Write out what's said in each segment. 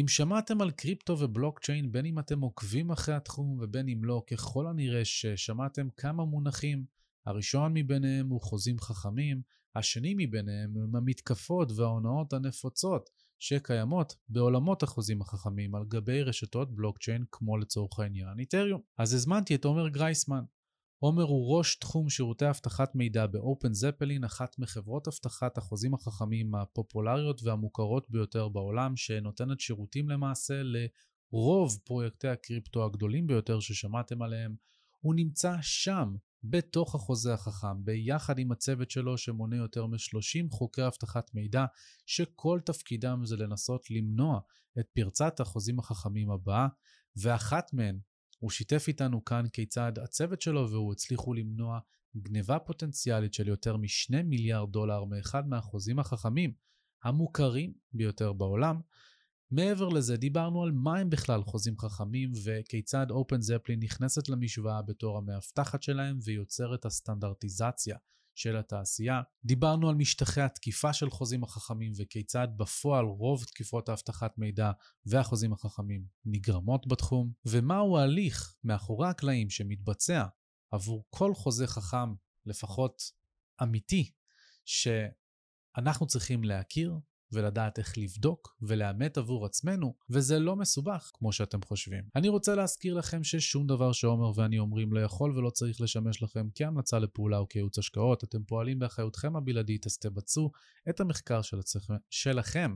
אם שמעתם על קריפטו ובלוקצ'יין, בין אם אתם עוקבים אחרי התחום ובין אם לא, ככל הנראה ששמעתם כמה מונחים. הראשון מביניהם הוא חוזים חכמים, השני מביניהם הם המתקפות וההונאות הנפוצות שקיימות בעולמות החוזים החכמים על גבי רשתות בלוקצ'יין כמו לצורך העניין איתריום. אז הזמנתי את עומר גרייסמן. עומר הוא ראש תחום שירותי אבטחת מידע באופן זפלין, אחת מחברות אבטחת החוזים החכמים הפופולריות והמוכרות ביותר בעולם, שנותנת שירותים למעשה לרוב פרויקטי הקריפטו הגדולים ביותר ששמעתם עליהם. הוא נמצא שם, בתוך החוזה החכם, ביחד עם הצוות שלו שמונה יותר מ-30 חוקרי אבטחת מידע, שכל תפקידם זה לנסות למנוע את פרצת החוזים החכמים הבאה, ואחת מהן, הוא שיתף איתנו כאן כיצד הצוות שלו והוא הצליחו למנוע גניבה פוטנציאלית של יותר מ-2 מיליארד דולר מאחד מהחוזים החכמים המוכרים ביותר בעולם, מעבר לזה, דיברנו על מה הם בכלל חוזים חכמים וכיצד אופן זפלין נכנסת למשוואה בתור המאבטחת שלהם ויוצרת הסטנדרטיזציה של התעשייה. דיברנו על משטחי התקיפה של חוזים החכמים וכיצד בפועל רוב תקיפות האבטחת מידע והחוזים החכמים נגרמות בתחום, ומהו ההליך מאחורי הקלעים שמתבצע עבור כל חוזה חכם, לפחות אמיתי, שאנחנו צריכים להכיר ולדעת איך לבדוק ולאמת עבור עצמנו, וזה לא מסובך כמו שאתם חושבים. אני רוצה להזכיר לכם ששום דבר שעומר ואני אומרים לא יכול ולא צריך לשמש לכם כהמלצה לפעולה או כייעוץ השקעות. אתם פועלים באחריותכם הבלעדית, אז תבצעו את המחקר של עצמכם, שלכם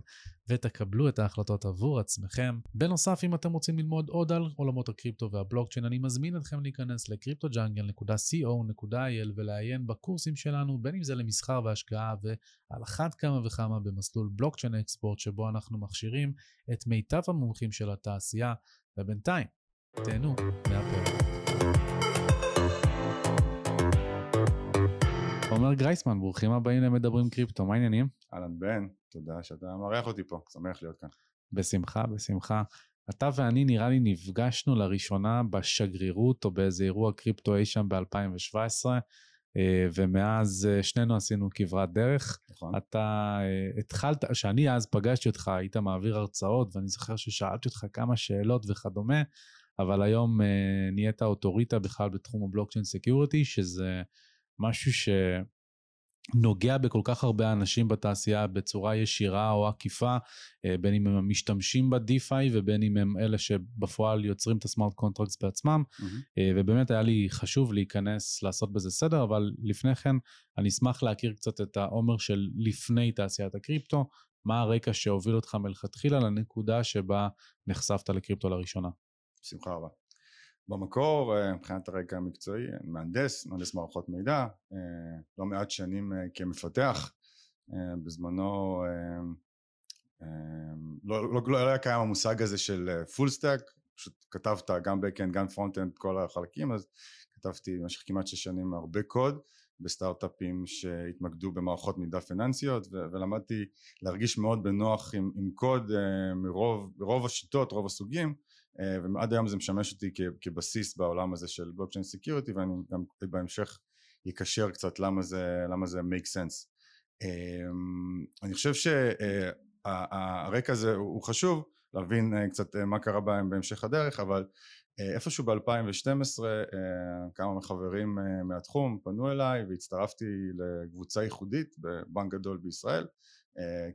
ותקבלו את ההחלטות עבור עצמכם. בנוסף, אם אתם רוצים ללמוד עוד על עולמות הקריפטו והבלוקצ'יין, אני מזמין אתכם להיכנס לקריפטוג'אנגל.co.il ולעיין בקורסים שלנו, בין אם זה למסחר והשקעה ועל אחת כמה וכמה במסלול בלוקצ'יין אקספורט, שבו אנחנו מכשירים את מיטב המומחים של התעשייה, ובינתיים, תהנו מהפרק. עומר גרייסמן, ברוכים הבאים למדברים קריפטו, מה העניינים? אהלן בן, תודה שאתה מארח אותי פה, שמח להיות כאן. בשמחה, בשמחה. אתה ואני נראה לי נפגשנו לראשונה בשגרירות או באיזה אירוע קריפטו אי שם ב-2017, אה, ומאז אה, שנינו עשינו כברת דרך. נכון. אתה אה, התחלת, כשאני אז פגשתי אותך, היית מעביר הרצאות, ואני זוכר ששאלתי אותך כמה שאלות וכדומה, אבל היום נהיית אוטוריטה בכלל בתחום ה-blockchain security, שזה משהו שנוגע בכל כך הרבה אנשים בתעשייה בצורה ישירה או עקיפה, אה, בין אם הם משתמשים ב-DeFi ובין אם הם אלה שבפועל יוצרים את ה-smart contracts בעצמם, mm-hmm. ובאמת היה לי חשוב להיכנס, לעשות בזה סדר, אבל לפני כן אני אשמח להכיר קצת את העומר של לפני תעשיית הקריפטו, מה הרקע שהוביל אותך מלכתחילה לנקודה שבה נחשפת לקריפטו לראשונה. בשמחה רבה. במקור, אה, מבחינת הרקע המקצועי, מהנדס, מהנדס מערכות מידע, אה, לא מעט שנים אה, כמפתח, בזמנו לא, לא, לא היה קיים המושג הזה של full stack, פשוט כתבת גם backend גם front-end כל החלקים, אז כתבתי במשך כמעט שש שנים הרבה קוד בסטארט-אפים שהתמקדו במערכות מידע פיננסיות ו- ולמדתי להרגיש מאוד בנוח עם, עם קוד מרוב, ברוב השיטות, רוב הסוגים אה, ועד היום זה משמש אותי כבסיס בעולם הזה של blockchain security ואני גם בהמשך אקשר קצת למה זה, למה זה make sense. אמ, אני חושב שהרקע הזה הוא חשוב להבין אה, קצת אה, מה קרה בהם בהמשך הדרך אבל איפשהו ב-2012 כמה מחברים מהתחום פנו אליי והצטרפתי לקבוצה ייחודית בבנק גדול בישראל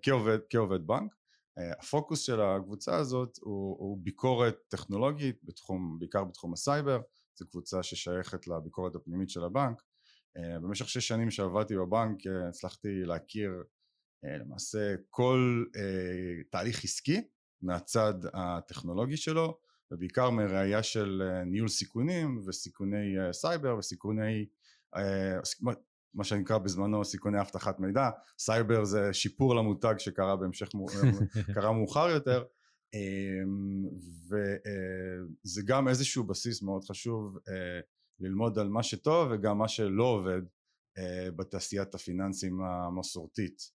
כעובד, כעובד בנק הפוקוס של הקבוצה הזאת הוא, הוא ביקורת טכנולוגית בתחום, בעיקר בתחום הסייבר, זו קבוצה ששייכת לביקורת הפנימית של הבנק. אה, במשך שש שנים שעבדתי בבנק אה, הצלחתי להכיר אה, למעשה כל תהליך עסקי מהצד הטכנולוגי שלו ובעיקר מראייה של ניהול סיכונים וסיכוני סייבר וסיכוני מה שנקרא בזמנו סיכוני אבטחת מידע, סייבר זה שיפור למותג שקרה בהמשך, קרה מאוחר יותר אמ, וזה גם איזשהו בסיס מאוד חשוב אה, ללמוד על מה שטוב וגם מה שלא עובד אה, בתעשיית הפיננסים המסורתית.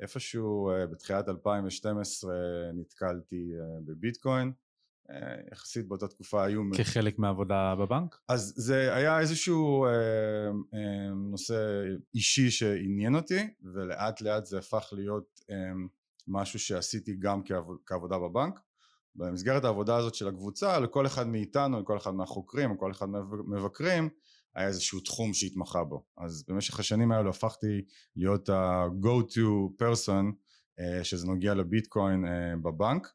איפשהו אה, בתחילת 2012 נתקלתי בביטקוין אה, יחסית באותה תקופה היו... כחלק מהעבודה בבנק? אז זה היה איזשהו אה, אה, נושא אישי שעניין אותי ולאט לאט זה הפך להיות אה, משהו שעשיתי גם כעבוד, כעבודה בבנק במסגרת העבודה הזאת של הקבוצה, לכל אחד מאיתנו, לכל אחד מהחוקרים, לכל אחד מהמבקרים, היה איזשהו תחום שהתמחה בו. אז במשך השנים האלו הפכתי להיות ה-go to person אה, שזה נוגע לביטקוין אה, בבנק.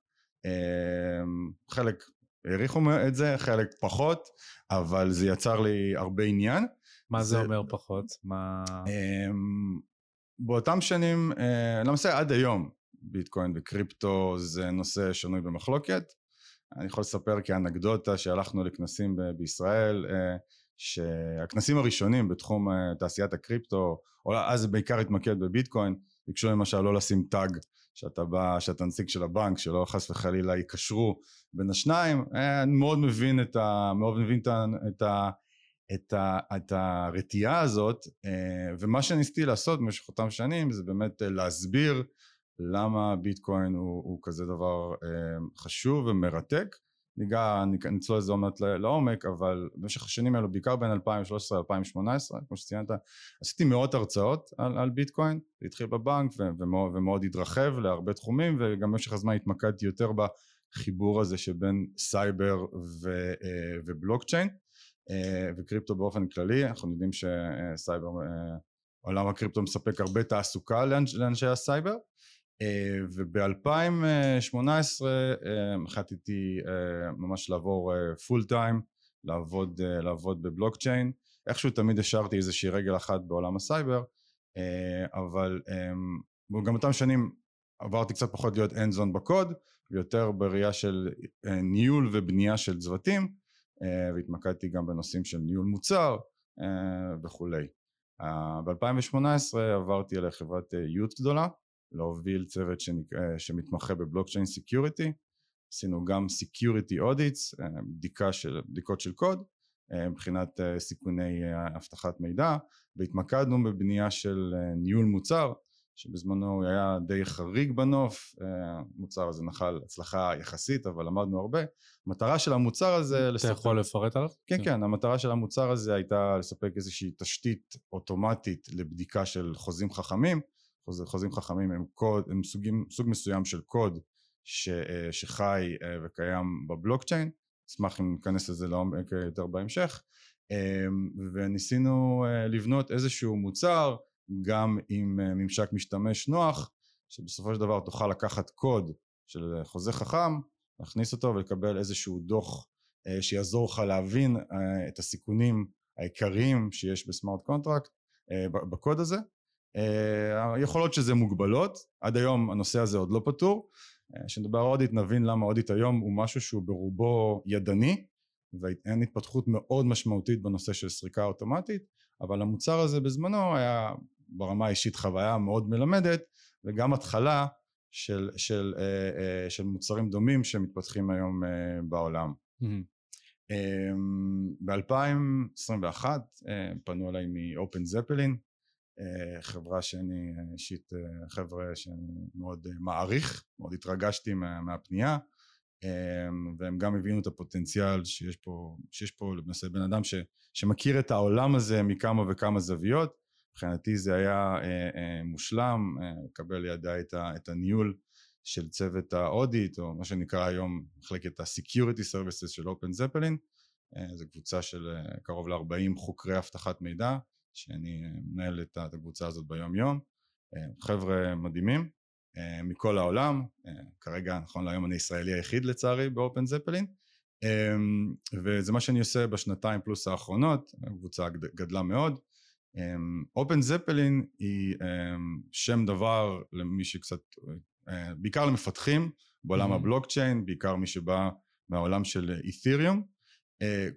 אה, חלק העריכו את זה, חלק פחות, אבל זה יצר לי הרבה עניין. מה זה, זה אומר פחות? מה... באותם שנים, למעשה עד היום, ביטקוין וקריפטו זה נושא שנוי במחלוקת. אני יכול לספר כאנקדוטה שהלכנו לכנסים ב- בישראל, שהכנסים הראשונים בתחום תעשיית הקריפטו, אז זה בעיקר התמקד בביטקוין, ביקשו למשל לא לשים טאג שאתה בא, שאתה נציג של הבנק, שלא חס וחלילה ייקשרו בין השניים, אה, אני מאוד מבין את, ה, מאוד מבין את, ה, את, ה, את, ה, את הרתיעה הזאת, אה, ומה שניסיתי לעשות במשך אותם שנים זה באמת אה, להסביר למה ביטקוין הוא, הוא כזה דבר חשוב ומרתק, ניגע, נצלול לזה עוד מעט לעומק, אבל במשך השנים האלו, בעיקר בין 2013-2018, כמו שציינת, עשיתי מאות הרצאות על, על ביטקוין, זה התחיל בבנק ומאוד, ומאוד התרחב להרבה תחומים, וגם במשך הזמן התמקדתי יותר בחיבור הזה שבין סייבר ו, אה, ובלוקצ'יין, אה, וקריפטו באופן כללי, אנחנו יודעים שסייבר, אה, עולם הקריפטו מספק הרבה תעסוקה לאנשי הסייבר, וב-2018 אה, החלטתי אה, ממש לעבור full time, לעבוד, לעבוד בבלוקצ'יין. איכשהו תמיד השארתי איזושהי רגל אחת בעולם הסייבר, אבל גם אותם שנים עברתי קצת פחות להיות hands on בקוד, ויותר בראייה של ניהול ובנייה של צוותים, והתמקדתי גם בנושאים של ניהול מוצר וכולי. ב-2018 עברתי לחברת ייעוץ גדולה, להוביל צוות שנק... אה, שמתמחה בבלוקצ'יין security, עשינו גם security audits, אה, בדיקה של, בדיקות של קוד אה, מבחינת סיכוני אבטחת מידע והתמקדנו בבנייה של ניהול מוצר שבזמנו היה די חריג בנוף, המוצר הזה נחל הצלחה יחסית אבל למדנו הרבה, המטרה של המוצר הזה... אתה לספק... יכול לפרט עליו? כן. כן, המטרה של המוצר הזה הייתה לספק איזושהי תשתית אוטומטית לבדיקה של חוזים חכמים חוז, חוזים חכמים הם, קוד, הם סוגים, סוג מסוים של קוד ש, אה, שחי אה, וקיים בבלוקצ'יין, אשמח אם ניכנס לזה לעומק אה, יותר בהמשך, וניסינו לבנות איזשהו מוצר גם עם ממשק משתמש נוח, שבסופו של דבר תוכל לקחת קוד של חוזה חכם, להכניס אותו ולקבל איזשהו דוח שיעזור לך להבין את הסיכונים העיקריים שיש ב smart contract בקוד הזה היכולות של זה מוגבלות, עד היום הנושא הזה עוד לא פתור. אה, כשנדבר על אודיט נבין למה אודיט היום הוא משהו שהוא ברובו ידני ואין התפתחות מאוד משמעותית בנושא של סריקה אוטומטית, אבל המוצר הזה בזמנו היה ברמה האישית חוויה מאוד מלמדת וגם התחלה של, של, אה, של מוצרים דומים שמתפתחים היום בעולם. Mm-hmm. ב-2021 פנו אליי מאופן זפלין אה, חברה שאני אישית אה, חבר'ה שאני מאוד אה, מעריך, מאוד התרגשתי מה, מהפנייה והם גם הבינו את הפוטנציאל שיש פה, שיש פה למעשה בן אדם ש, שמכיר את העולם הזה מכמה וכמה זוויות. מבחינתי זה היה מושלם לקבל לידי את, את הניהול של צוות האודיט או מה שנקרא היום מחלקת ה-Security Services של אופן זפלין זו קבוצה של קרוב ל-40 חוקרי אבטחת מידע שאני מנהל את הקבוצה הזאת ביום יום, אה, חבר'ה מדהימים אה, מכל העולם, אה, כרגע נכון להיום אני ישראלי היחיד לצערי באופן זפלין וזה מה שאני עושה בשנתיים פלוס האחרונות, הקבוצה גדלה מאוד. אופן זפלין היא שם דבר למי שקצת, בעיקר למפתחים בעולם mm-hmm. הבלוקצ'יין, בעיקר מי שבא מהעולם של אית'ריום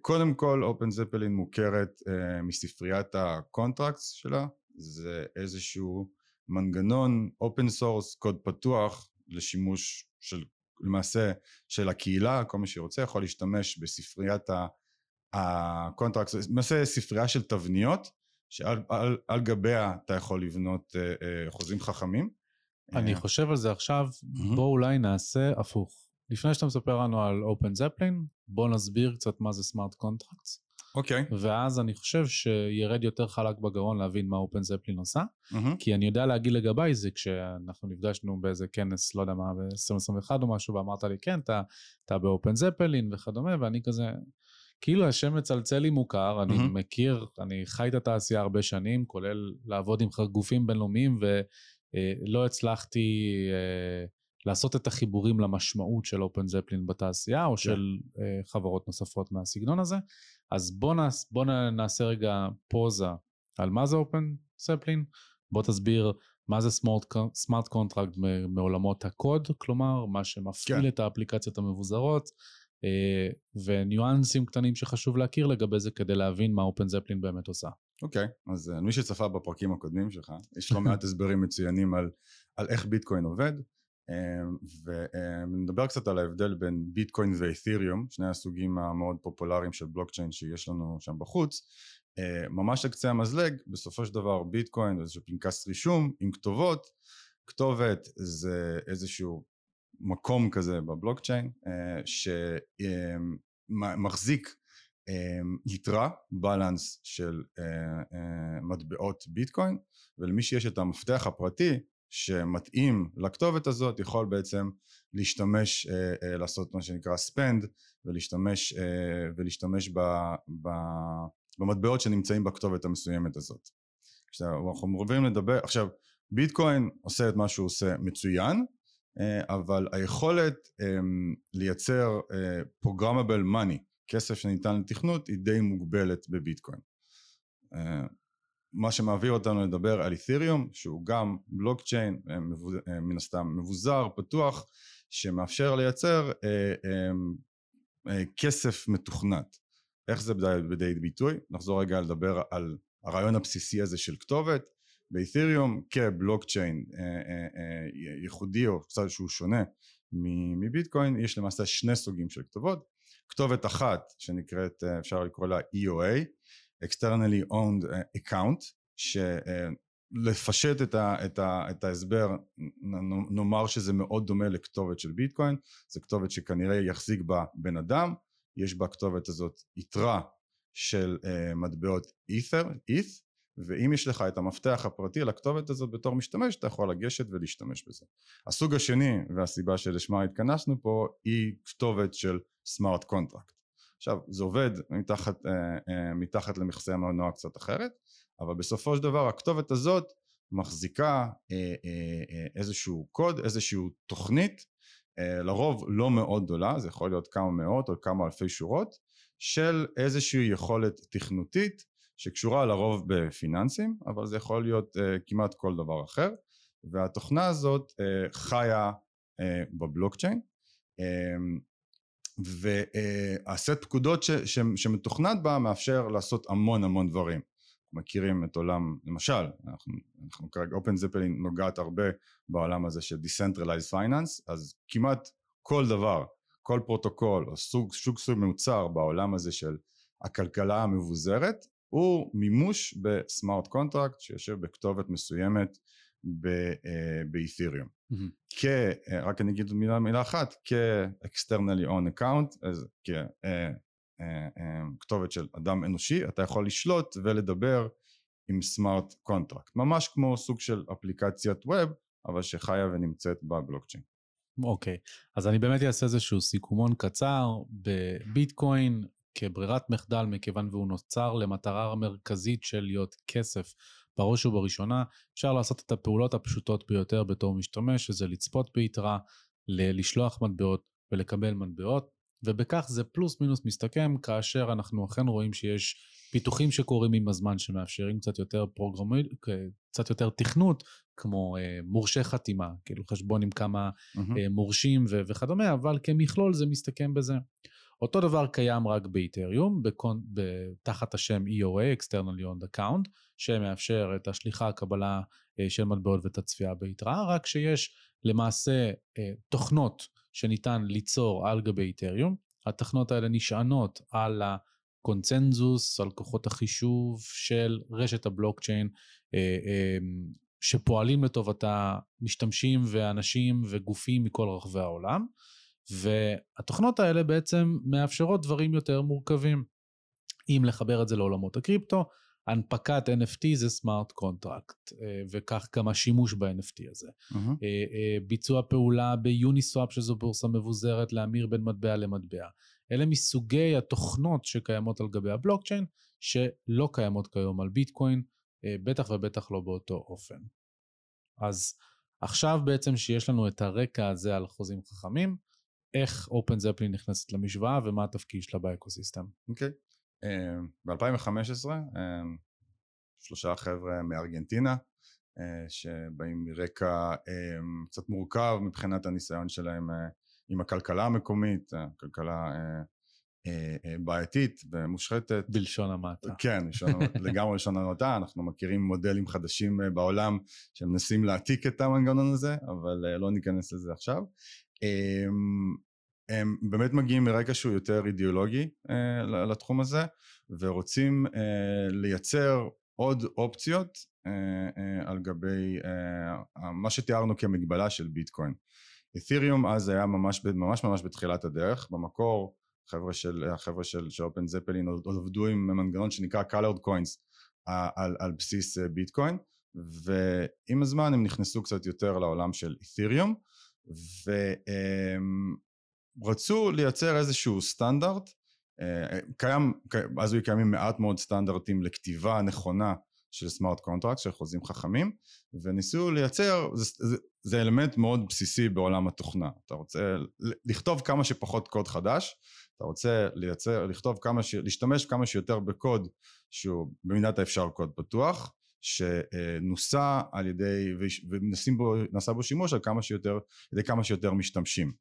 קודם כל OpenZeppelin מוכרת אה, מספריית ה contracts שלה, זה איזשהו מנגנון open source, קוד פתוח לשימוש של למעשה של הקהילה, כל מי שרוצה יכול להשתמש בספריית ה contracts, למעשה ספרייה של תבניות שעל על, על גביה אתה יכול לבנות אה, חוזים חכמים. אני חושב על זה עכשיו, בוא אולי נעשה הפוך. לפני שאתה מספר לנו על OpenZeppelin, בוא נסביר קצת מה זה smart contracts. אוקיי. ואז אני חושב שירד יותר חלק בגרון להבין מה OpenZeppelin עושה. מהמם. כי אני יודע להגיד לגביי זה כשאנחנו נפגשנו באיזה כנס, לא יודע מה, ב-2021 או משהו, ואמרת לי, כן, אתה, אתה ב OpenZeppelin וכדומה, ואני כזה, כאילו השם מצלצל לי מוכר, אני מהמם. מכיר, אני חי את התעשייה הרבה שנים, כולל לעבוד עם גופים בינלאומיים, ולא הצלחתי אה, לעשות את החיבורים למשמעות של OpenZeppelin בתעשייה, או של אה, חברות נוספות מהסגנון הזה. אז בוא, נעש, בוא נעשה רגע פאוזה על מה זה OpenZeppelin, בוא תסביר מה זה smart contract מעולמות הקוד, כלומר, מה שמפעיל כן. את האפליקציות המבוזרות, אה, וניואנסים קטנים שחשוב להכיר לגבי זה כדי להבין מה אופן זפלין באמת עושה. אוקיי, אז אה, מי שצפה בפרקים הקודמים שלך, יש לא מעט הסברים מצוינים על, על איך ביטקוין עובד, ונדבר קצת על ההבדל בין ביטקוין ואת'יריום, שני הסוגים המאוד פופולריים של בלוקצ'יין שיש לנו שם בחוץ. אה, ממש על קצה המזלג, בסופו של דבר ביטקוין זה איזשהו פנקס רישום עם כתובות, כתובת זה איזשהו מקום כזה בבלוקצ'יין אה, שמחזיק אה, יתרה, בלנס של מטבעות ביטקוין ולמי שיש את המפתח הפרטי שמתאים לכתובת הזאת יכול בעצם להשתמש, אה, אה, לעשות מה שנקרא spend ולהשתמש, אה, ולהשתמש ב, ב, במטבעות שנמצאים בכתובת המסוימת הזאת. עכשיו אנחנו עוברים לדבר, עכשיו ביטקוין עושה את מה שהוא עושה מצוין אה, אבל היכולת אה, לייצר אה, programmable money, כסף שניתן לתכנות, היא די מוגבלת בביטקוין. מה שמעביר אותנו לדבר על אית'ריום, שהוא גם בלוקצ'יין, אה, מבוז- אה, מן הסתם מבוזר, פתוח, שמאפשר לייצר אה, כסף מתוכנת. איך זה בדי, ביטוי? נחזור רגע לדבר על הרעיון הבסיסי הזה של כתובת. באת'ריום כבלוקצ'יין ייחודי או קצת שהוא שונה מביטקוין יש למעשה שני סוגים של כתובות כתובת אחת שנקראת אפשר לקרוא לה EOA externally owned אה, account שלפשט את, ה, את, ה, את ההסבר נאמר שזה מאוד דומה לכתובת של ביטקוין זו כתובת שכנראה יחזיק בה בן אדם יש בכתובת הזאת יתרה של uh, מטבעות ether, ETH ואם יש לך את המפתח הפרטי לכתובת הזאת בתור משתמש אתה יכול לגשת ולהשתמש בזה. הסוג השני והסיבה שלשמה התכנסנו פה היא כתובת של smart contract. עכשיו זה עובד מתחת, אה, אה, מתחת למכסה המנוע קצת אחרת אבל בסופו של דבר הכתובת הזאת מחזיקה אה, איזשהו קוד איזשהו תוכנית לרוב לא מאוד גדולה זה יכול להיות כמה מאות או כמה אלפי שורות של איזושהי יכולת תכנותית שקשורה לרוב בפיננסים אבל זה יכול להיות כמעט כל דבר אחר והתוכנה הזאת חיה בבלוקצ'יין והסט פקודות ש, ש, שמתוכנת בה מאפשר לעשות המון המון דברים. מכירים את עולם למשל אנחנו, אנחנו כרגע OpenZeppelin נוגעת הרבה בעולם הזה של Decentralized Finance אז כמעט כל דבר כל פרוטוקול או סוג, סוג סוג מוצר בעולם הזה של הכלכלה המבוזרת הוא מימוש ב smart contract שיושב בכתובת מסוימת באת'ריום. Mm-hmm. כ... רק אני אגיד מילה, מילה אחת, כ- externally owned account, אז ככתובת של אדם אנושי, אתה יכול לשלוט ולדבר עם smart contract, ממש כמו סוג של אפליקציית web, אבל שחיה ונמצאת בבלוקצ'יין. אוקיי, okay. אז אני באמת אעשה איזשהו סיכומון קצר בביטקוין כברירת מחדל מכיוון והוא נוצר למטרה מרכזית של להיות כסף בראש ובראשונה אפשר לעשות את הפעולות הפשוטות ביותר בתור משתמש שזה לצפות ביתרה, לשלוח מטבעות ולקבל מטבעות ובכך זה פלוס מינוס מסתכם כאשר אנחנו אכן רואים שיש פיתוחים שקורים עם הזמן שמאפשרים קצת יותר פרוגרמי, קצת יותר תכנות כמו אה, מורשי חתימה, כאילו חשבון עם כמה mm-hmm. אה, מורשים ו- וכדומה, אבל כמכלול זה מסתכם בזה. אותו דבר קיים רק באיתריום. תחת השם EOA, Externally Owned Account, שמאפשר את השליחה, הקבלה של מטבעות ואת הצפייה ביתרה, רק שיש למעשה תוכנות שניתן ליצור על גבי איתריום. התוכנות האלה נשענות על הקונצנזוס, על כוחות החישוב של רשת הבלוקצ'יין, שפועלים לטובת המשתמשים ואנשים וגופים מכל רחבי העולם. והתוכנות האלה בעצם מאפשרות דברים יותר מורכבים. אם לחבר את זה לעולמות הקריפטו, הנפקת NFT זה smart contract, וכך גם השימוש ב-NFT הזה. אה, אה, ביצוע פעולה ב Uniswap, שזו בורסה מבוזרת, להמיר בין מטבע למטבע. אלה מסוגי התוכנות שקיימות על גבי הבלוקצ'יין, שלא קיימות כיום על ביטקוין, אה, בטח ובטח לא באותו אופן. אז עכשיו בעצם שיש לנו את הרקע הזה על חוזים חכמים, איך אופן זפלין נכנסת למשוואה ומה התפקיד שלה באקוסיסטם. אוקיי. ב-2015 שלושה חבר'ה מארגנטינה אה, שבאים מרקע אה, קצת מורכב מבחינת הניסיון שלהם אה, עם הכלכלה המקומית, הכלכלה אה, בעייתית ומושחתת. בלשון המעטה. כן, לשון, לגמרי לשון המעטה, אנחנו מכירים מודלים חדשים בעולם שמנסים להעתיק את המנגנון הזה, אבל לא ניכנס לזה עכשיו. אמ, הם באמת מגיעים מרקע שהוא יותר אידיאולוגי אה, לתחום הזה, ורוצים אה, לייצר עוד אופציות אה, אה, על גבי אה, מה שתיארנו כמגבלה של ביטקוין. את'יריום אז היה ממש ממש ממש בתחילת הדרך, במקור החבר'ה של, החבר'ה של, של אופן זפלין עוד עבדו עם מנגנון שנקרא colored coins על, על בסיס ביטקוין ועם הזמן הם נכנסו קצת יותר לעולם של את'יריום ורצו לייצר איזשהו סטנדרט קיים, אז היו קיימים מעט מאוד סטנדרטים לכתיבה נכונה של smart contract, של חוזים חכמים, וניסו לייצר, זה, זה, זה אלמנט מאוד בסיסי בעולם התוכנה. אתה רוצה לכתוב כמה שפחות קוד חדש, אתה רוצה לייצר, לכתוב כמה ש... להשתמש כמה שיותר בקוד שהוא במידת האפשר קוד פתוח, שנוסה על ידי, ונעשה בו, בו שימוש על כמה שיותר, על ידי כמה שיותר משתמשים.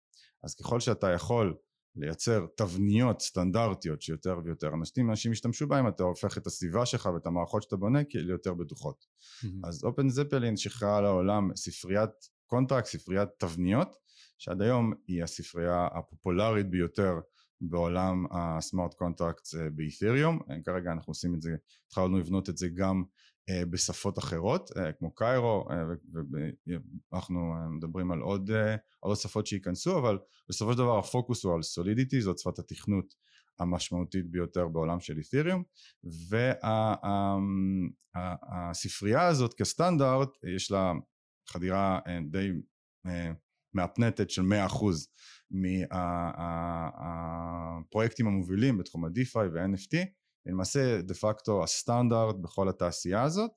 אז ככל שאתה יכול לייצר תבניות סטנדרטיות שיותר ויותר אנשים, אנשים ישתמשו בהם, אתה הופך את הסביבה שלך ואת המערכות שאתה בונה ליותר בטוחות. Mm-hmm. אז OpenZeppelin שחררה לעולם ספריית contract, ספריית תבניות, שעד היום היא הספרייה הפופולרית ביותר בעולם ה smart contract באת'ריום, אה, כרגע אנחנו עושים את זה, התחלנו לבנות את זה גם בשפות אחרות כמו Cairo ואנחנו מדברים על עוד, עוד שפות שייכנסו אבל בסופו של דבר הפוקוס הוא על Solidity זאת שפת התכנות המשמעותית ביותר בעולם של אית'ריום והספרייה הזאת כסטנדרט יש לה חדירה די מהפנטת של 100% מהפרויקטים המובילים בתחום ה-DeFi ו-NFT למעשה דה פקטו הסטנדרט בכל התעשייה הזאת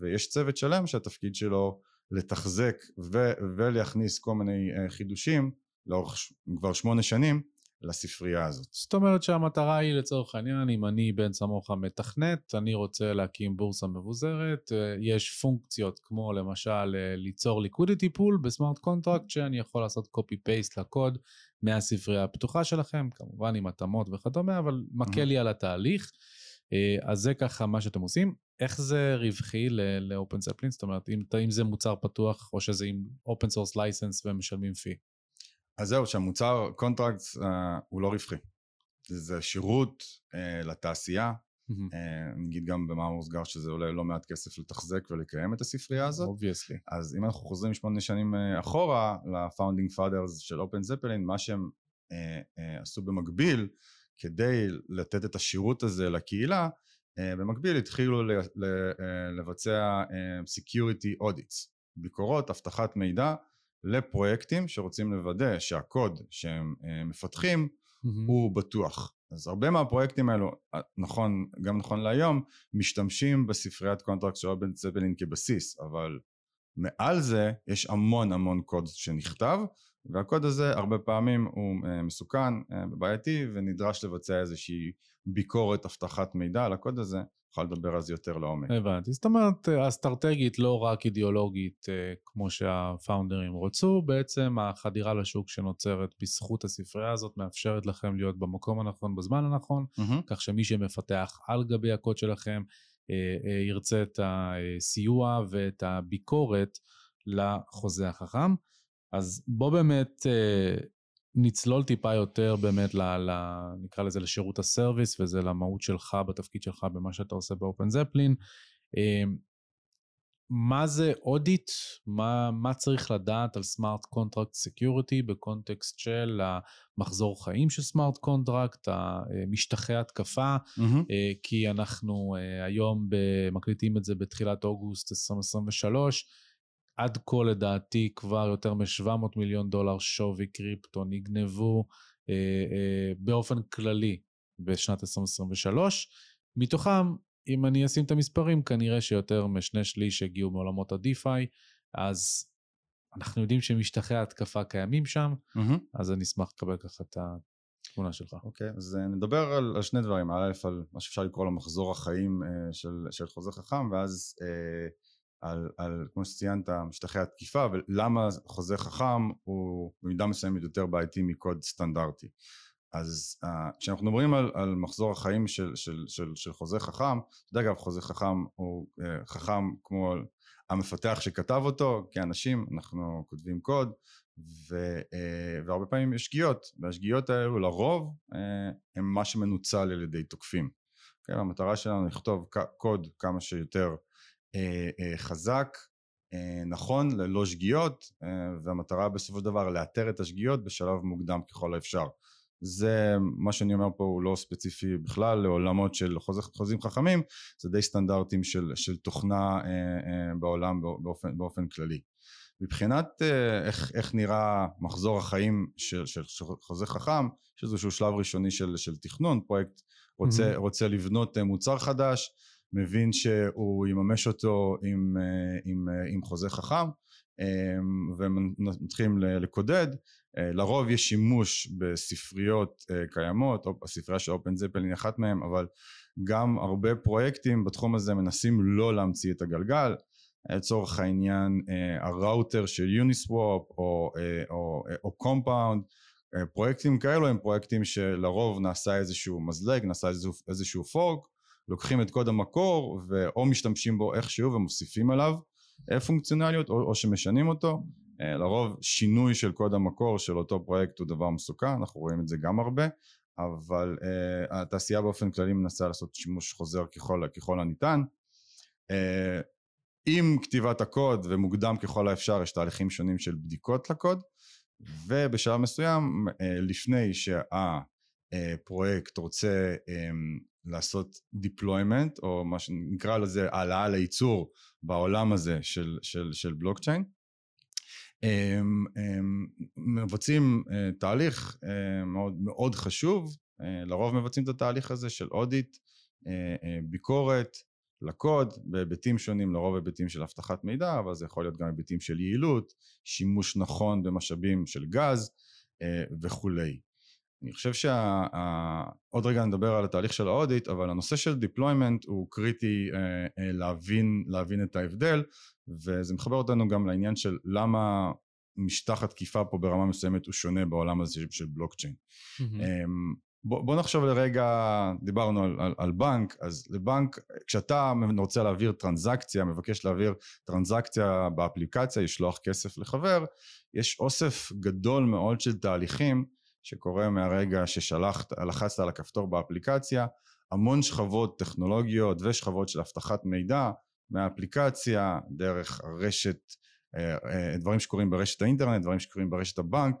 ויש צוות שלם שהתפקיד שלו לתחזק ו- ולהכניס כל מיני אה, חידושים לאורך ש- כבר שמונה שנים לספרייה הזאת. זאת אומרת שהמטרה היא לצורך העניין, אם אני בן סמוכה מתכנת, אני רוצה להקים בורסה מבוזרת, אה, יש פונקציות כמו למשל אה, ליצור liquidity pool ב smart contract, שאני יכול לעשות copy paste לקוד מהספרייה הפתוחה שלכם, כמובן עם התאמות וכדומה, אבל מקל לי על התהליך. אה, אז זה ככה מה שאתם עושים. איך זה רווחי ל OpenZeppelin? זאת אומרת, אם, אם זה מוצר פתוח או שזה עם open source license ומשלמים fee. אז זהו, שהמוצר contract uh, הוא לא רווחי. זה שירות uh, לתעשייה, mm-hmm. נגיד גם במאמר מוסגר שזה עולה לא מעט כסף לתחזק ולקיים את הספרייה הזאת. Obviously. אז אם אנחנו חוזרים שמונה שנים uh, אחורה ל founding fathers של OpenZeppelin, מה שהם uh, uh, עשו במקביל כדי לתת את השירות הזה לקהילה, uh, במקביל התחילו ל- ל- uh, לבצע security audits, ביקורות, אבטחת מידע לפרויקטים שרוצים לוודא שהקוד שהם אה, מפתחים mm-hmm. הוא בטוח. אז הרבה מהפרויקטים האלו, אה, נכון, גם נכון להיום, משתמשים בספריית contract של OpenZeppelin כבסיס, אבל מעל זה יש המון המון קוד שנכתב, והקוד הזה הרבה פעמים הוא אה, מסוכן, בעייתי, ונדרש לבצע איזושהי ביקורת אבטחת מידע על הקוד הזה, נוכל לדבר זה יותר לעומק. הבנתי. זאת אומרת, אסטרטגית, לא רק אידיאולוגית, אה, כמו שהפאונדרים רצו, בעצם החדירה לשוק שנוצרת בזכות הספרייה הזאת מאפשרת לכם להיות במקום הנכון בזמן הנכון, mm-hmm. כך שמי שמפתח על גבי הקוד שלכם אה, אה, ירצה את הסיוע ואת הביקורת לחוזה החכם. אז בוא באמת נצלול טיפה יותר באמת, ל, ל, נקרא לזה לשירות ה service, וזה למהות שלך בתפקיד שלך במה שאתה עושה ב OpenZeppelin. אמ, מה זה audit? מה, מה צריך לדעת על smart contract security ב context של המחזור חיים של smart contract, המשטחי התקפה, mm-hmm. כי אנחנו אה, היום מקליטים את זה בתחילת אוגוסט 2023. עד כה לדעתי כבר יותר מ-700 מיליון דולר שווי קריפטו נגנבו אה, אה, באופן כללי בשנת 2023. מתוכם אם אני אשים את המספרים, כנראה שיותר משני שליש הגיעו מעולמות ה-DeFi, אז אנחנו יודעים שמשטחי ההתקפה קיימים שם, mm-hmm. אז אני אשמח לקבל ככה את התמונה שלך. אוקיי, okay, אז אה, נדבר על, על שני דברים, א', על מה שאפשר לקרוא לו מחזור החיים uh, של, של חוזה חכם, ואז uh, על, על, כמו שציינת, משטחי התקיפה, ולמה חוזה חכם הוא במידה מסוימת יותר בעייתי מקוד סטנדרטי. אז uh, כשאנחנו מדברים על, על מחזור החיים של, של, של, של חוזה חכם, אתה יודע אגב חוזה חכם הוא uh, חכם כמו המפתח שכתב אותו, כאנשים אנחנו כותבים קוד ו, uh, והרבה פעמים יש שגיאות והשגיאות האלו לרוב uh, הם מה שמנוצל על ידי תוקפים. אוקיי? המטרה שלנו לכתוב קוד כמה שיותר חזק, uh, נכון, ללא שגיאות והמטרה בסופו של דבר לאתר את השגיאות בשלב מוקדם ככל האפשר. זה מה שאני אומר פה הוא לא ספציפי בכלל לעולמות של חוז, חוזים חכמים זה די סטנדרטים של, של תוכנה אה, אה, בעולם באופן, באופן כללי מבחינת אה, איך, איך נראה מחזור החיים של, של, של חוזה חכם יש איזשהו שלב ראשוני של, של תכנון פרויקט רוצה, mm-hmm. רוצה לבנות אה, מוצר חדש מבין שהוא יממש אותו עם, אה, עם, אה, עם חוזה חכם ומתחילים לקודד. אה, לרוב יש שימוש בספריות אה, קיימות, הספרייה של אופן זפלין היא אחת מהן, אבל גם הרבה פרויקטים בתחום הזה מנסים לא להמציא את הגלגל, לצורך העניין אה, הראוטר של יוניסוואפ או, או, או Compound, פרויקטים כאלו הם פרויקטים שלרוב נעשה איזשהו מזלג, נעשה איזשהו, איזשהו fork, לוקחים את קוד המקור ואו משתמשים בו איכשהו ומוסיפים עליו פונקציונליות או, או שמשנים אותו אה, לרוב שינוי של קוד המקור של אותו פרויקט הוא דבר מסוכן, אנחנו רואים את זה גם הרבה, אבל uh, התעשייה באופן כללי מנסה לעשות שימוש חוזר ככל, ככל הניתן. Uh, עם כתיבת הקוד ומוקדם ככל האפשר יש תהליכים שונים של בדיקות לקוד ובשלב מסוים uh, לפני שהפרויקט רוצה um, לעשות deployment או מה שנקרא לזה העלאה לייצור בעולם הזה של, של, של בלוקצ'יין הם, הם מבצעים אה, תהליך אה, מאוד, מאוד חשוב, אה, לרוב מבצעים את התהליך הזה של אודיט, ביקורת לקוד בהיבטים שונים, לרוב היבטים של אבטחת מידע, אבל זה יכול להיות גם היבטים של יעילות, שימוש נכון במשאבים של גז וכולי. אני חושב שעוד רגע נדבר על התהליך של האודיט, אבל הנושא של deployment הוא קריטי להבין, להבין את ההבדל, וזה מחבר אותנו גם לעניין של למה משטח התקיפה פה ברמה מסוימת הוא שונה בעולם הזה של בלוקצ'יין. Mm-hmm. בוא, בוא נחשוב לרגע, דיברנו על, על, על בנק, אז לבנק, כשאתה רוצה להעביר טרנזקציה, מבקש להעביר טרנזקציה באפליקציה, לשלוח כסף לחבר, יש אוסף גדול מאוד של תהליכים שקורה מהרגע ששלחת, לחצת על הכפתור באפליקציה, המון שכבות טכנולוגיות ושכבות של אבטחת מידע מהאפליקציה, דרך הרשת, אה, אה, דברים שקורים ברשת האינטרנט, דברים שקורים ברשת הבנק,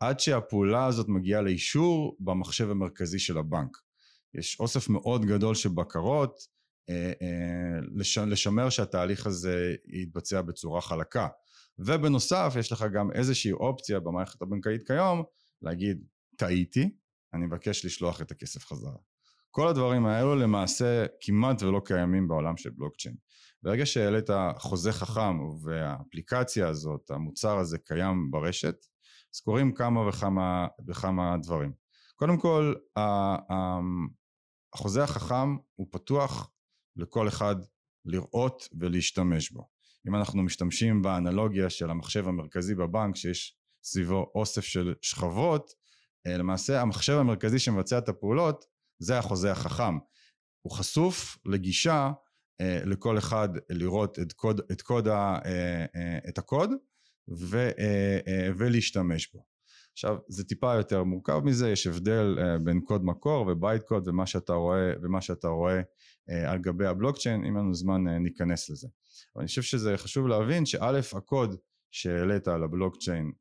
עד שהפעולה הזאת מגיעה לאישור במחשב המרכזי של הבנק. יש אוסף מאוד גדול של בקרות, אה, לשמר שהתהליך הזה יתבצע בצורה חלקה. ובנוסף יש לך גם איזושהי אופציה במערכת הבנקאית כיום להגיד טעיתי, אני מבקש לשלוח את הכסף חזרה. כל הדברים האלו למעשה כמעט ולא קיימים בעולם של בלוקצ'יין. ברגע שהעלית חוזה חכם והאפליקציה הזאת, המוצר הזה קיים ברשת, אז קורים כמה וכמה, וכמה דברים. קודם כל, החוזה החכם הוא פתוח לכל אחד לראות ולהשתמש בו. אם אנחנו משתמשים באנלוגיה של המחשב המרכזי בבנק שיש סביבו אוסף של שכבות, אה, למעשה המחשב המרכזי שמבצע את הפעולות זה החוזה החכם. הוא חשוף לגישה אה, לכל אחד לראות את, קוד, את, קוד אה, את הקוד ו, ולהשתמש בו. עכשיו זה טיפה יותר מורכב מזה, יש הבדל בין קוד מקור ובייט קוד ומה שאתה רואה, ומה שאתה רואה על גבי הבלוקצ'יין, אם לנו זמן ניכנס לזה. אבל אני חושב שזה חשוב להבין שא' הקוד שהעלית על הבלוקצ'יין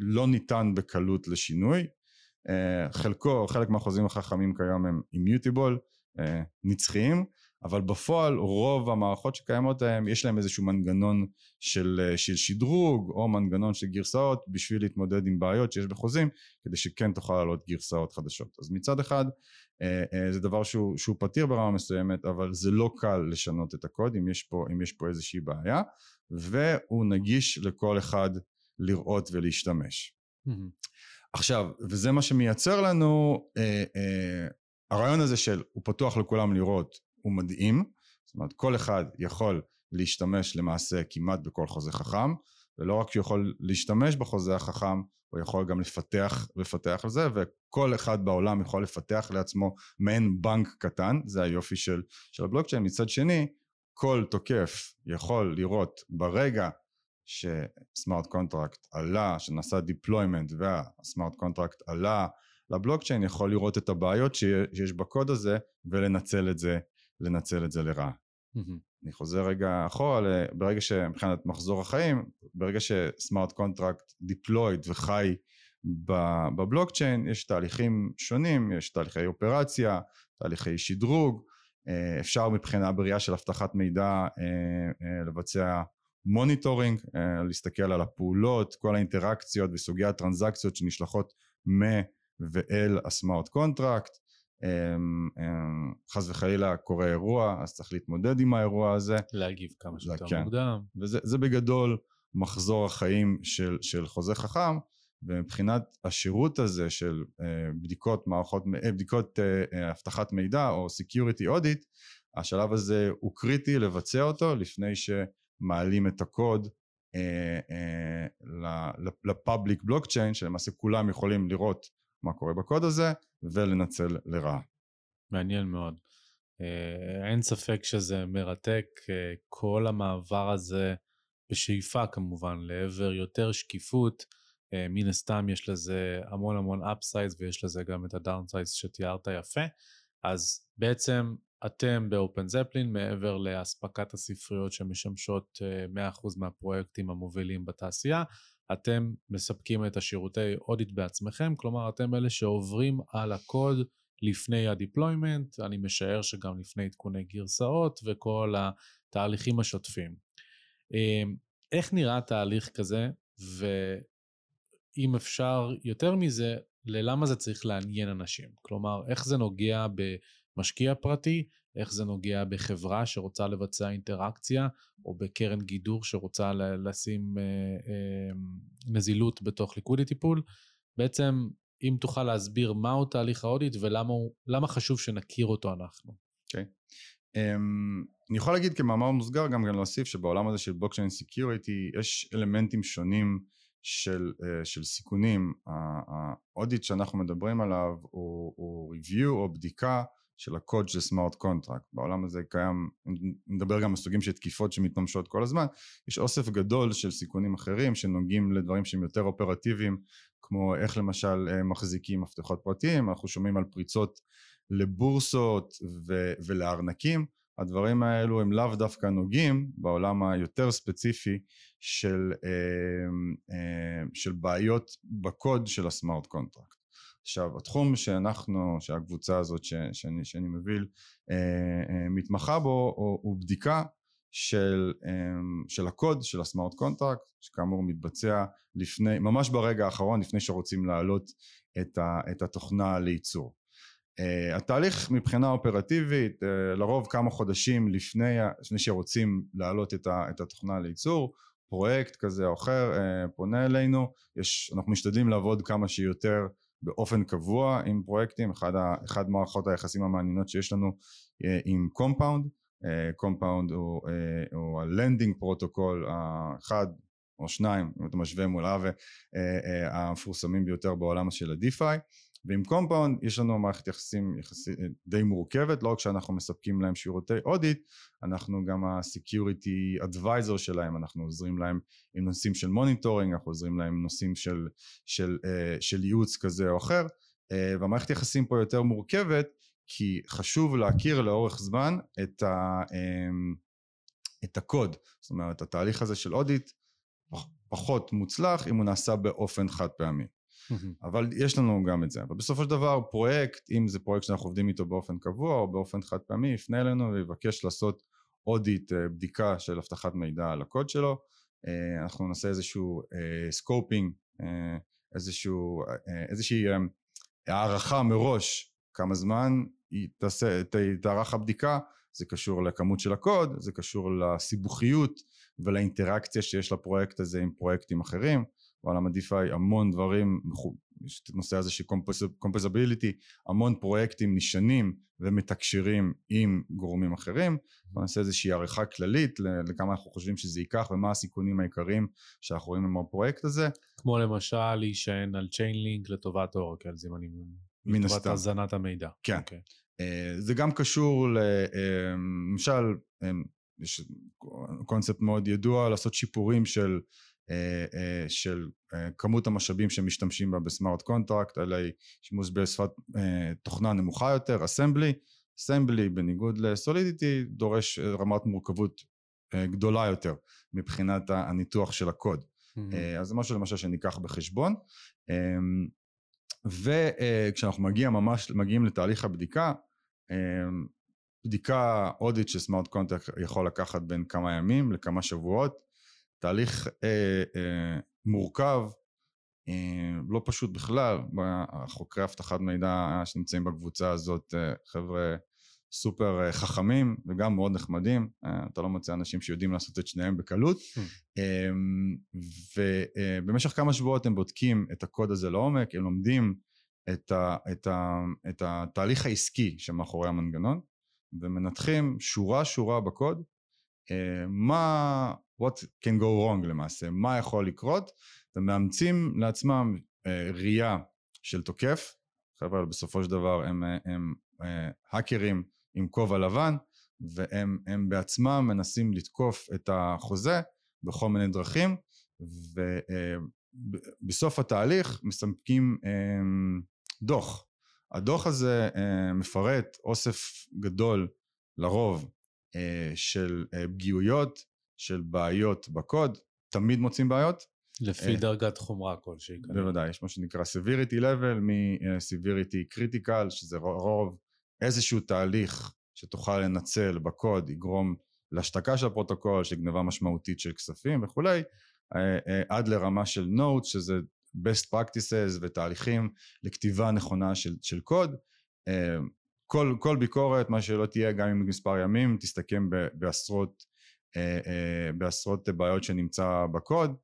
לא ניתן בקלות לשינוי, uh, חלקו, חלק מהחוזים החכמים כיום הם אימיוטיבול, uh, נצחיים, אבל בפועל רוב המערכות שקיימות להם יש להם איזשהו מנגנון של, אה, של שדרוג או מנגנון של גרסאות בשביל להתמודד עם בעיות שיש בחוזים כדי שכן תוכל לעלות גרסאות חדשות. אז מצד אחד אה, אה, זה דבר שהוא, שהוא פתיר ברמה מסוימת אבל זה לא קל לשנות את הקוד אם יש פה, אם יש פה איזושהי בעיה והוא נגיש לכל אחד לראות ולהשתמש mm-hmm. עכשיו וזה מה שמייצר לנו אה, אה, הרעיון הזה של הוא פתוח לכולם לראות הוא מדהים, זאת אומרת כל אחד יכול להשתמש למעשה כמעט בכל חוזה חכם, ולא רק שהוא יכול להשתמש בחוזה החכם, הוא יכול גם לפתח, לפתח על זה, וכל אחד בעולם יכול לפתח לעצמו מעין בנק קטן, זה היופי של, של הבלוקצ'יין. מצד שני, כל תוקף יכול לראות ברגע ש smart contract עלה, שנעשה deployment וה smart contract עלה לבלוקצ'יין, יכול לראות את הבעיות שיש בקוד הזה ולנצל את זה לנצל את זה לרעה. Mm-hmm. אני חוזר רגע אחורה, ברגע שמבחינת מחזור החיים, ברגע ש smart contract deployed וחי בבלוקצ'יין, יש תהליכים שונים, יש תהליכי אופרציה, תהליכי שדרוג, אה, אפשר מבחינה בריאה של אבטחת מידע אה, אה, לבצע monitoring, להסתכל על הפעולות, כל האינטראקציות וסוגי הטרנזקציות שנשלחות מ ואל ה smart contract, אמ, אמ, חס וחלילה קורה אירוע אז צריך להתמודד עם האירוע הזה. להגיב כמה שיותר כן. מוקדם. וזה בגדול מחזור החיים של, של חוזה חכם ומבחינת השירות הזה של אה, בדיקות מערכות, אה, בדיקות אה, אבטחת מידע או Security Audit השלב הזה הוא קריטי לבצע אותו לפני שמעלים את הקוד ל public בלוקצ'יין שלמעשה כולם יכולים לראות מה קורה בקוד הזה ולנצל לרעה. מעניין מאוד. אה, אין ספק שזה מרתק, אה, כל המעבר הזה בשאיפה כמובן לעבר יותר שקיפות, אה, מן הסתם יש לזה המון המון upsides ויש לזה גם את ה downsides שתיארת יפה, אז בעצם אתם ב OpenZeppelin מעבר לאספקת הספריות שמשמשות 100% מהפרויקטים המובילים בתעשייה, אתם מספקים את השירותי אודיט בעצמכם, כלומר אתם אלה שעוברים על הקוד לפני ה-deployment, אני משער שגם לפני עדכוני גרסאות וכל התהליכים השוטפים. אמ, איך נראה תהליך כזה, ואם אפשר יותר מזה, ללמה זה צריך לעניין אנשים? כלומר, איך זה נוגע במשקיע פרטי, איך זה נוגע בחברה שרוצה לבצע אינטראקציה, או בקרן גידור שרוצה לשים אה, אה, נזילות בתוך liquidity pool. בעצם, אם תוכל להסביר מהו תהליך ה audit ולמה חשוב שנכיר אותו אנחנו. אוקיי. Okay. Um, אני יכול להגיד כמאמר מוסגר גם גם להוסיף שבעולם הזה של בלוקצ'יין security יש אלמנטים שונים של, uh, של סיכונים. ה audit שאנחנו מדברים עליו הוא, הוא review או בדיקה של הקוד של smart contract. בעולם הזה קיים, נדבר גם על סוגים של תקיפות שמתממשות כל הזמן, יש אוסף גדול של סיכונים אחרים שנוגעים לדברים שהם יותר אופרטיביים, כמו איך למשל אה, מחזיקים מפתחות פרטיים, אנחנו שומעים על פריצות לבורסות ו- ולארנקים, הדברים האלו הם לאו דווקא נוגעים בעולם היותר ספציפי של, אה, אה, של בעיות בקוד של ה smart contract. עכשיו התחום שאנחנו, שהקבוצה הזאת ש, שאני, שאני מוביל אה, אה, מתמחה בו הוא, הוא בדיקה של, אה, של הקוד של ה smart contract שכאמור מתבצע לפני, ממש ברגע האחרון לפני שרוצים להעלות את, ה, את התוכנה לייצור. אה, התהליך מבחינה אופרטיבית אה, לרוב כמה חודשים לפני, לפני שרוצים להעלות את, ה, את התוכנה לייצור פרויקט כזה או אחר אה, פונה אלינו יש, אנחנו משתדלים לעבוד כמה שיותר באופן קבוע עם פרויקטים, אחד, ה, אחד מערכות היחסים המעניינות שיש לנו אה, עם Compound, Compound הוא, אה, הוא ה lending protocol האחד או שניים אם אתה משווה מול Aave אה, המפורסמים ביותר בעולם של ה DeFi ועם Compound יש לנו מערכת יחסים יחסי, די מורכבת, לא רק שאנחנו מספקים להם שירותי audit, אנחנו גם ה-security advisor שלהם, אנחנו עוזרים להם עם נושאים של monitoring, אנחנו עוזרים להם עם נושאים של, של, של, של ייעוץ כזה או אחר, והמערכת יחסים פה יותר מורכבת, כי חשוב להכיר לאורך זמן את, ה, אמ, את הקוד, זאת אומרת התהליך הזה של audit פחות מוצלח אם הוא נעשה באופן חד פעמי. אבל יש לנו גם את זה. אבל בסופו של דבר פרויקט, אם זה פרויקט שאנחנו עובדים איתו באופן קבוע או באופן חד פעמי, יפנה אלינו ויבקש לעשות audit, אה, בדיקה של אבטחת מידע על הקוד שלו. אה, אנחנו נעשה איזשהו scoping, אה, איזשהו, איזושהי הערכה מראש כמה זמן תארך הבדיקה, זה קשור לכמות של הקוד, זה קשור לסיבוכיות ולאינטראקציה שיש לפרויקט הזה עם פרויקטים אחרים. בעולם ה-DeFi המון דברים, יש את הנושא הזה של composability, המון פרויקטים נשענים ומתקשרים עם גורמים אחרים, בוא נעשה איזושהי עריכה כללית לכמה אנחנו חושבים שזה ייקח ומה הסיכונים העיקריים שאנחנו רואים עם הפרויקט הזה. כמו למשל להישען על Chainlink לטובת אורקל, זה אם אני... מן הסתם. לטובת הזנת המידע. כן. Okay. אוקיי. אה, זה גם קשור אה, למשל, אה, יש קונספט מאוד ידוע לעשות שיפורים של של אה, כמות המשאבים שמשתמשים בה ב smart contract, אולי שימוש בשפת תוכנה נמוכה יותר, assembly, assembly בניגוד ל Solidity דורש רמת מורכבות גדולה יותר מבחינת הניתוח של הקוד. אמ-המ. אז זה משהו למשל שניקח בחשבון. וכשאנחנו מגיע ממש, מגיעים לתהליך הבדיקה, בדיקה audit של smart contract יכול לקחת בין כמה ימים לכמה שבועות, תהליך אה, אה, מורכב, אה, לא פשוט בכלל, חוקרי אבטחת מידע שנמצאים בקבוצה הזאת, אה, חבר'ה סופר אה, חכמים וגם מאוד נחמדים, אה, אתה לא מוצא אנשים שיודעים לעשות את שניהם בקלות, mm. אה, ובמשך כמה שבועות הם בודקים את הקוד הזה לעומק, הם לומדים את, ה, את, ה, את התהליך העסקי שמאחורי המנגנון, ומנתחים שורה שורה בקוד, אה, מה what can go wrong למעשה, מה יכול לקרות, ומאמצים לעצמם אה, ראייה של תוקף, חבר'ה בסופו של דבר הם, הם, הם אה, האקרים עם כובע לבן, והם בעצמם מנסים לתקוף את החוזה בכל מיני דרכים, ובסוף התהליך מספקים דוח. הדוח הזה מפרט אוסף גדול לרוב של פגיעויות, של בעיות בקוד, תמיד מוצאים בעיות. לפי uh, דרגת חומרה כלשהי. בוודאי, יש מה שנקרא severity level מ-severity critical, שזה רוב איזשהו תהליך שתוכל לנצל בקוד, יגרום להשתקה של הפרוטוקול, של גנבה משמעותית של כספים וכולי, uh, עד לרמה של notes, שזה best practices ותהליכים לכתיבה נכונה של, של קוד. כל, כל ביקורת, מה שלא תהיה, גם אם מספר ימים, תסתכם בעשרות אה, אה, בעשרות בעיות שנמצא בקוד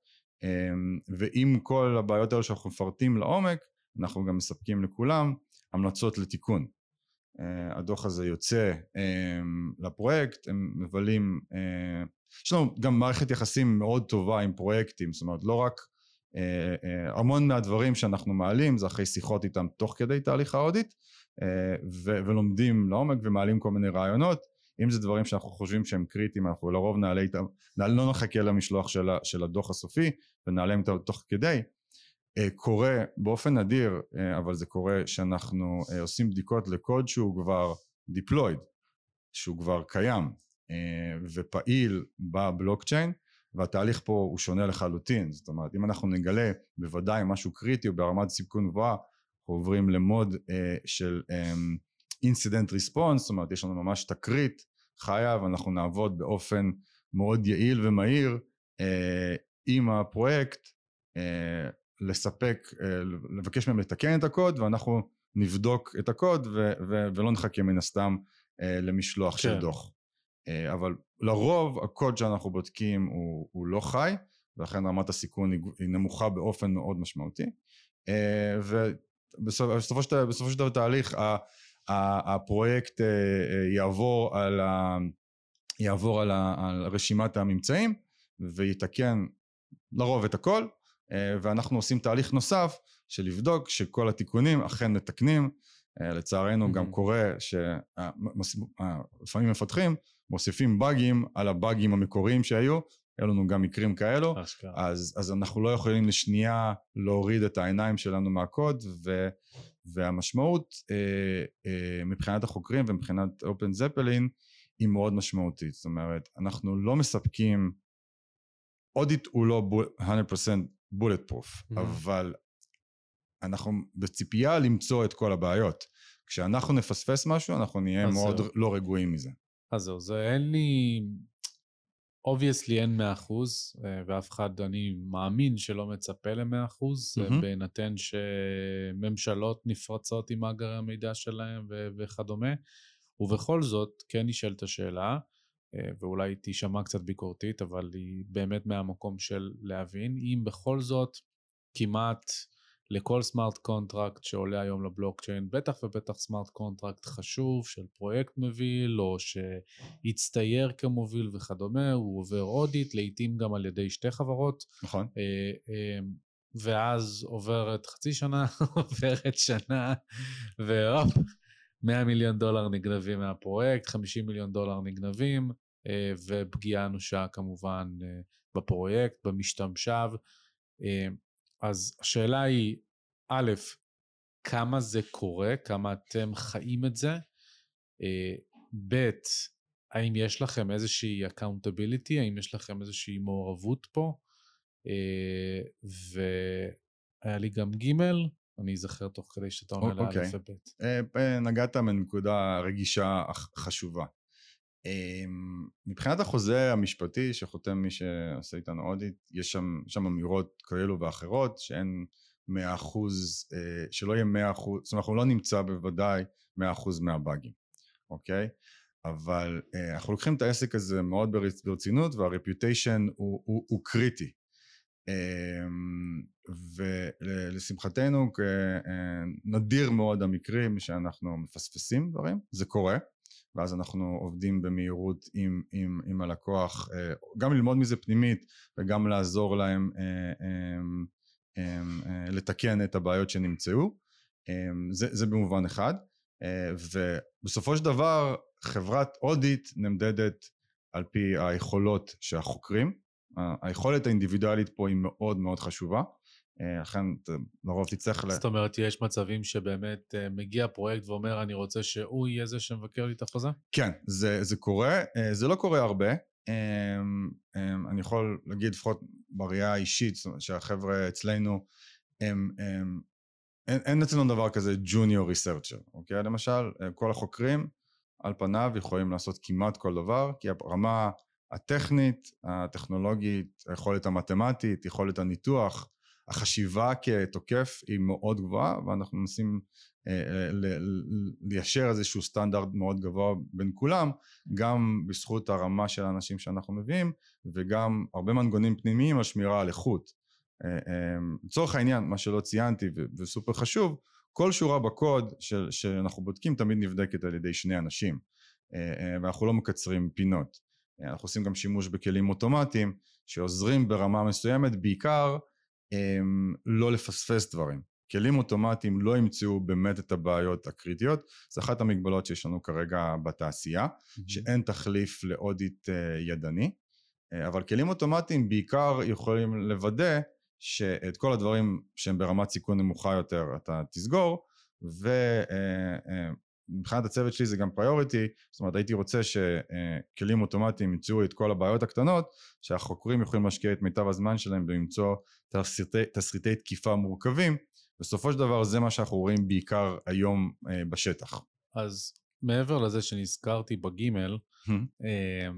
אמ, ועם כל הבעיות האלה שאנחנו מפרטים לעומק אנחנו גם מספקים לכולם המלצות לתיקון. אה, הדוח הזה יוצא לפרויקט, הם מבלים, יש לנו גם מערכת יחסים מאוד טובה עם פרויקטים, זאת אומרת לא רק המון מהדברים שאנחנו מעלים זה אחרי שיחות איתם תוך כדי תהליך האודיט ולומדים לעומק ומעלים כל מיני רעיונות אם זה דברים שאנחנו חושבים שהם קריטיים אנחנו לרוב נעלה איתם, לא נחכה למשלוח של, של הדוח הסופי ונעלה איתם תוך כדי. אה, קורה באופן נדיר אה, אבל זה קורה שאנחנו אה, עושים בדיקות לקוד שהוא כבר deployed שהוא כבר קיים ופעיל בבלוקצ'יין והתהליך פה הוא שונה לחלוטין. זאת אומרת אם אנחנו נגלה בוודאי משהו קריטי או ברמת סיכון גבוהה אנחנו עוברים למוד של אינסידנט ריספונס, זאת אומרת יש לנו ממש תקרית חיה ואנחנו נעבוד באופן מאוד יעיל ומהיר אה, עם הפרויקט אה, לספק, אה, לבקש מהם לתקן את הקוד ואנחנו נבדוק את הקוד ו- ו- ולא נחכה מן הסתם אה, למשלוח כן. של דוח. אה, אבל לרוב הקוד שאנחנו בודקים הוא, הוא לא חי ולכן רמת הסיכון היא, היא נמוכה באופן מאוד משמעותי אה, ובסופו של דבר תהליך הפרויקט אה, אה, יעבור על, ה, יעבור על, ה, על רשימת הממצאים ויתקן לרוב את הכל ואנחנו עושים תהליך נוסף של לבדוק שכל התיקונים אכן מתקנים. לצערנו גם קורה שלפעמים מפתחים מוסיפים באגים על הבאגים המקוריים שהיו, היו לנו גם מקרים כאלו, אז, אז אנחנו לא יכולים לשנייה להוריד את העיניים שלנו מהקוד, ו, והמשמעות אה, אה, מבחינת החוקרים ומבחינת אופן זפלין היא מאוד משמעותית, זאת אומרת, אנחנו לא מספקים, audit הוא לא 100% bullet proof, אמ-המ. אבל אנחנו בציפייה למצוא את כל הבעיות. כשאנחנו נפספס משהו, אנחנו נהיה מאוד זה... לא רגועים מזה. אז זהו, זה אין לי... obviously אין 100%, אה, ואף אחד, אני מאמין שלא מצפה ל-100%, אמ-המ. בהינתן שממשלות נפרצות עם מאגרי המידע שלהם ו- וכדומה. ובכל זאת, כן נשאלת השאלה, אה, ואולי תישמע קצת ביקורתית, אבל היא באמת מהמקום של להבין, אם בכל זאת כמעט לכל smart contract שעולה היום לבלוקצ'יין, בטח ובטח smart contract חשוב של פרויקט מוביל, או שהצטייר כמוביל וכדומה, הוא עובר audit, לעיתים גם על ידי שתי חברות. נכון. אה, אה, ואז עוברת חצי שנה, עוברת שנה, והופ, 100 מיליון דולר נגנבים מהפרויקט, 50 מיליון דולר נגנבים, אה, ופגיעה אנושה כמובן בפרויקט, במשתמשיו. אז השאלה היא, א', כמה זה קורה, כמה אתם חיים את זה, אה, ב', האם יש לכם איזושהי accountability, האם יש לכם איזושהי מעורבות פה, אה, והיה לי גם ג', אני אזכר תוך כדי שאתה עונה לאלף אוקיי. וב'. אה, נגעת מנקודה רגישה חשובה. אמ, מבחינת החוזה המשפטי שחותם מי שעושה איתנו אודיט, יש שם, שם אמירות כאלו ואחרות שאין מאה אחוז, אה, שלא יהיה מאה אחוז, זאת אומרת אנחנו לא נמצא בוודאי מאה אחוז מהבאגים, אוקיי? אבל אה, אנחנו לוקחים את העסק הזה מאוד ברצינות והרפיוטיישן הוא, הוא, הוא קריטי. אמ, ולשמחתנו אה, נדיר מאוד המקרים שאנחנו מפספסים דברים, זה קורה, ואז אנחנו עובדים במהירות עם, עם, עם הלקוח, אה, גם ללמוד מזה פנימית וגם לעזור להם אה, אה, לתקן את הבעיות שנמצאו, זה, זה במובן אחד, ובסופו של דבר חברת אודיט נמדדת על פי היכולות של החוקרים, היכולת האינדיבידואלית פה היא מאוד מאוד חשובה, אכן לרוב תצטרך... זאת אומרת, יש מצבים שבאמת אה, מגיע פרויקט ואומר, אני רוצה שהוא יהיה זה שמבקר לי את החוזה? כן, זה, זה קורה. אה, זה לא קורה הרבה. אני יכול להגיד, לפחות בראייה האישית, זאת אומרת שהחבר'ה אצלנו, הם, הם, אין, אין אצלנו דבר כזה ג'וניור ריסרצ'ר, אוקיי? למשל, כל החוקרים על פניו יכולים לעשות כמעט כל דבר, כי הרמה הטכנית, הטכנולוגית, היכולת המתמטית, יכולת הניתוח, החשיבה כתוקף היא מאוד גבוהה ואנחנו מנסים אה, אה, ליישר איזשהו סטנדרט מאוד גבוה בין כולם גם בזכות הרמה של האנשים שאנחנו מביאים וגם הרבה מנגונים פנימיים על שמירה על איכות. אה, לצורך העניין מה שלא ציינתי וסופר חשוב כל שורה בקוד של, שאנחנו בודקים תמיד נבדקת על ידי שני אנשים ואנחנו לא מקצרים פינות. אנחנו עושים גם שימוש בכלים אוטומטיים שעוזרים ברמה מסוימת בעיקר לא לפספס דברים. כלים אוטומטיים לא ימצאו באמת את הבעיות הקריטיות, זה אחת המגבלות שיש לנו כרגע בתעשייה, mm-hmm. שאין תחליף לאודיט uh, ידני, uh, אבל כלים אוטומטיים בעיקר יכולים לוודא שאת כל הדברים שהם ברמת סיכון נמוכה יותר אתה תסגור, ו... מבחינת הצוות שלי זה גם פריוריטי, זאת אומרת הייתי רוצה שכלים אוטומטיים ימצאו את כל הבעיות הקטנות, שהחוקרים יכולים להשקיע את מיטב הזמן שלהם ולמצוא תסריטי, תסריטי תקיפה מורכבים, בסופו של דבר זה מה שאנחנו רואים בעיקר היום אה, בשטח. אז מעבר לזה שנזכרתי בגימל, אה,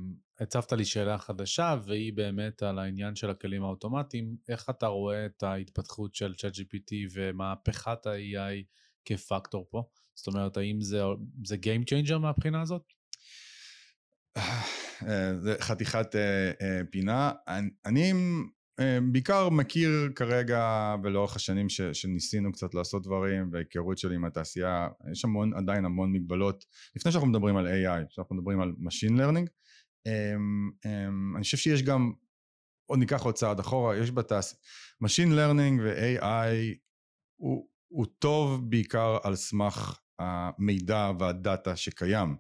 הצבת לי שאלה חדשה והיא באמת על העניין של הכלים האוטומטיים, איך אתה רואה את ההתפתחות של ChatGPT ומהפכת ה-AI כפקטור פה? זאת אומרת, האם זה, זה Game Changer מהבחינה הזאת? אה, זה חתיכת uh, uh, פינה. אני, אני בעיקר מכיר כרגע ולאורך השנים ש, שניסינו קצת לעשות דברים והיכרות שלי עם התעשייה, יש המון, עדיין המון מגבלות. לפני שאנחנו מדברים על AI, כשאנחנו מדברים על Machine Learning, אמ, אמ, אני חושב שיש גם עוד ניקח עוד צעד אחורה, יש בתעשייה, Machine Learning ו-AI הוא, הוא טוב בעיקר על סמך המידע והדאטה שקיים.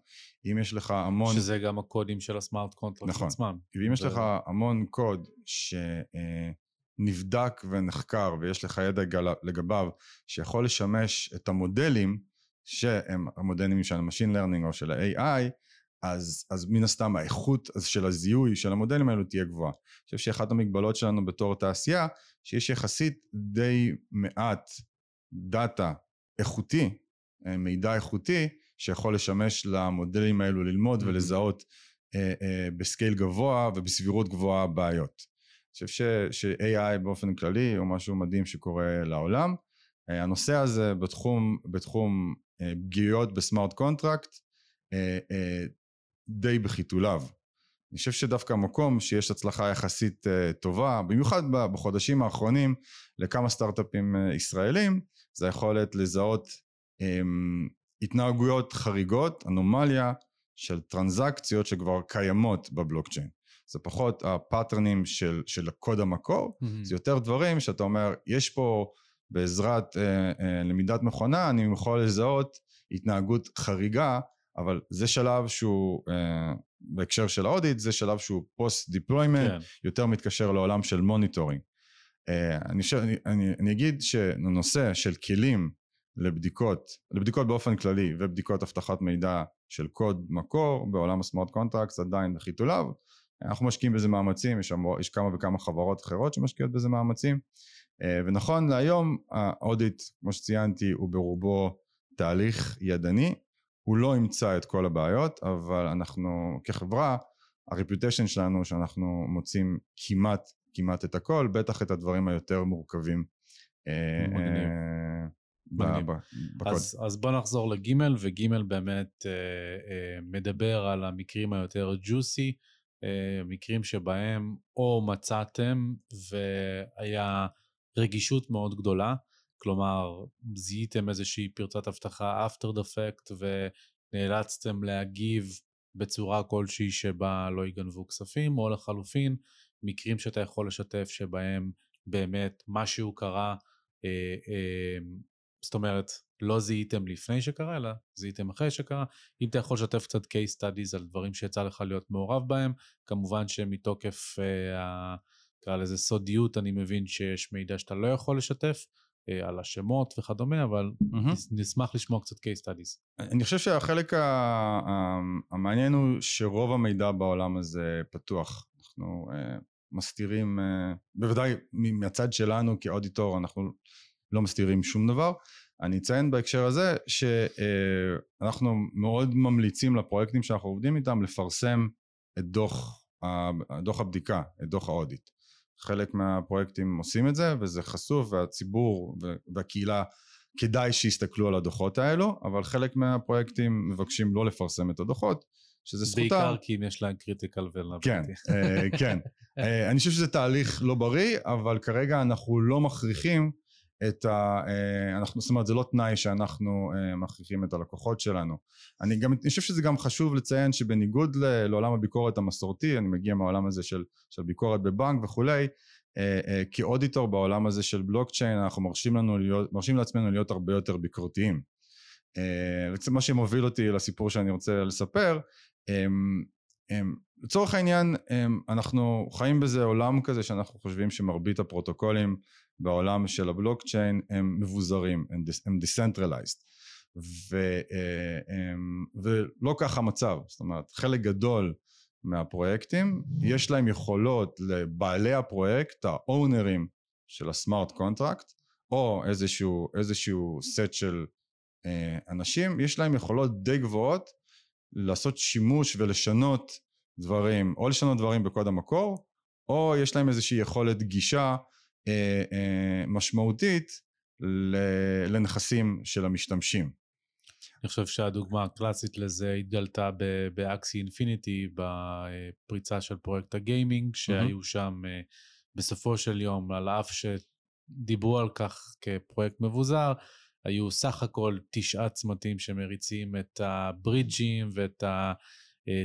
אם יש לך המון... שזה גם הקודים של ה smart contract נכון. עצמם. ואם יש לך המון קוד שנבדק ונחקר ויש לך ידע לגביו שיכול לשמש את המודלים שהם המודלים של ה-Machine Learning או של ה-AI אז, אז מן הסתם האיכות של הזיהוי של המודלים האלו תהיה גבוהה. אני חושב שאחת המגבלות שלנו בתור תעשייה שיש יחסית די מעט דאטה איכותי, אה, מידע איכותי שיכול לשמש למודלים האלו ללמוד Mhm. ולזהות אה, אה, בסקייל גבוה ובסבירות גבוהה בעיות. אני חושב ש-AI באופן כללי הוא משהו מדהים שקורה לעולם. אה, הנושא הזה בתחום, בתחום אה, פגיעות ב smart contract אה, אה, די בחיתוליו. אני חושב שדווקא המקום שיש הצלחה יחסית אה, טובה, במיוחד בחודשים האחרונים לכמה סטארט-אפים אה, ישראלים, זה היכולת לזהות התנהגויות חריגות, אנומליה של טרנזקציות שכבר קיימות בבלוקצ'יין. זה פחות הפאטרנים של, של הקוד המקור, אמ-המ. זה יותר דברים שאתה אומר, יש פה בעזרת אה, אה, למידת מכונה, אני יכול לזהות התנהגות חריגה, אבל זה שלב שהוא, אה, בהקשר של ה audit, זה שלב שהוא post deployment, כן. יותר מתקשר לעולם של monitoring. אה, אני, אני, אני, אני אגיד שנושא של כלים לבדיקות, לבדיקות באופן כללי ובדיקות אבטחת מידע של קוד מקור בעולם ה smart contract עדיין בחיתוליו, אנחנו משקיעים בזה מאמצים, יש, יש כמה וכמה חברות אחרות שמשקיעות בזה מאמצים, אה, ונכון להיום האודיט, כמו שציינתי, הוא ברובו תהליך ידני, הוא לא ימצא את כל הבעיות, אבל אנחנו כחברה, הרפיוטיישן שלנו שאנחנו מוצאים כמעט כמעט את הכל, בטח את הדברים היותר מורכבים. אה, מגניב. בקוד. אז, אז בוא נחזור לג' וג' באמת אה, אה, מדבר על המקרים היותר ג'וסי, אה, מקרים שבהם או מצאתם והיה רגישות מאוד גדולה, כלומר זיהיתם איזושהי פרצת אבטחה after the fact ונאלצתם להגיב בצורה כלשהי שבה לא יגנבו כספים, או לחלופין מקרים שאתה יכול לשתף שבהם באמת משהו קרה אה, אה, זאת אומרת, לא זיהיתם לפני שקרה, אלא זיהיתם אחרי שקרה. אם אתה יכול לשתף קצת case studies על דברים שיצא לך להיות מעורב בהם, כמובן שמתוקף, אה, נקרא לזה סודיות, אני מבין שיש מידע שאתה לא יכול לשתף, אה, על השמות וכדומה, אבל. נס- נשמח לשמוע קצת case studies. אני חושב שהחלק ה- המעניין הוא שרוב המידע בעולם הזה פתוח. אנחנו אה, מסתירים, אה, בוודאי מהצד שלנו כאודיטור אנחנו לא מסתירים שום דבר. אני אציין בהקשר הזה שאנחנו מאוד ממליצים לפרויקטים שאנחנו עובדים איתם לפרסם את דוח, דוח הבדיקה, את דוח ה audit. חלק מהפרויקטים עושים את זה וזה חשוף והציבור והקהילה כדאי שיסתכלו על הדוחות האלו, אבל חלק מהפרויקטים מבקשים לא לפרסם את הדוחות, שזה זכותם. בעיקר כי אם יש להם critical vulnerability. כן, אה, כן. אה, אני חושב שזה תהליך לא בריא, אבל כרגע אנחנו לא מכריחים את ה... אה, אנחנו, זאת אומרת, זה לא תנאי שאנחנו אה, מכריחים את הלקוחות שלנו. אני גם, אני חושב שזה גם חשוב לציין שבניגוד ל- לעולם הביקורת המסורתי, אני מגיע מהעולם הזה של, של ביקורת בבנק וכולי, אה, כאודיטור בעולם הזה של בלוקצ'יין, אנחנו מרשים, לנו להיות, מרשים לעצמנו להיות הרבה יותר ביקורתיים. בעצם מה שמוביל אותי לסיפור שאני רוצה לספר, אמ, אמ, לצורך העניין אמ, אנחנו חיים בזה עולם כזה שאנחנו חושבים שמרבית הפרוטוקולים בעולם של הבלוקצ'יין הם מבוזרים, הם הם decentralized. ו, אה, ולא כך המצב, זאת אומרת חלק גדול מהפרויקטים יש להם יכולות לבעלי הפרויקט, האונרים של ה smart contract או איזשהו, איזשהו סט של אה, אנשים, יש להם יכולות די גבוהות לעשות שימוש ולשנות דברים, או לשנות דברים בקוד המקור, או יש להם איזושהי יכולת גישה משמעותית ל- לנכסים של המשתמשים. אני חושב שהדוגמה הקלאסית לזה התגלתה באקסי אינפיניטי, בפריצה של פרויקט הגיימינג, שהיו שם אה, בסופו של יום, על אף שדיברו על כך כפרויקט מבוזר, היו סך הכל תשעה צמתים שמריצים את הברידג'ים ואת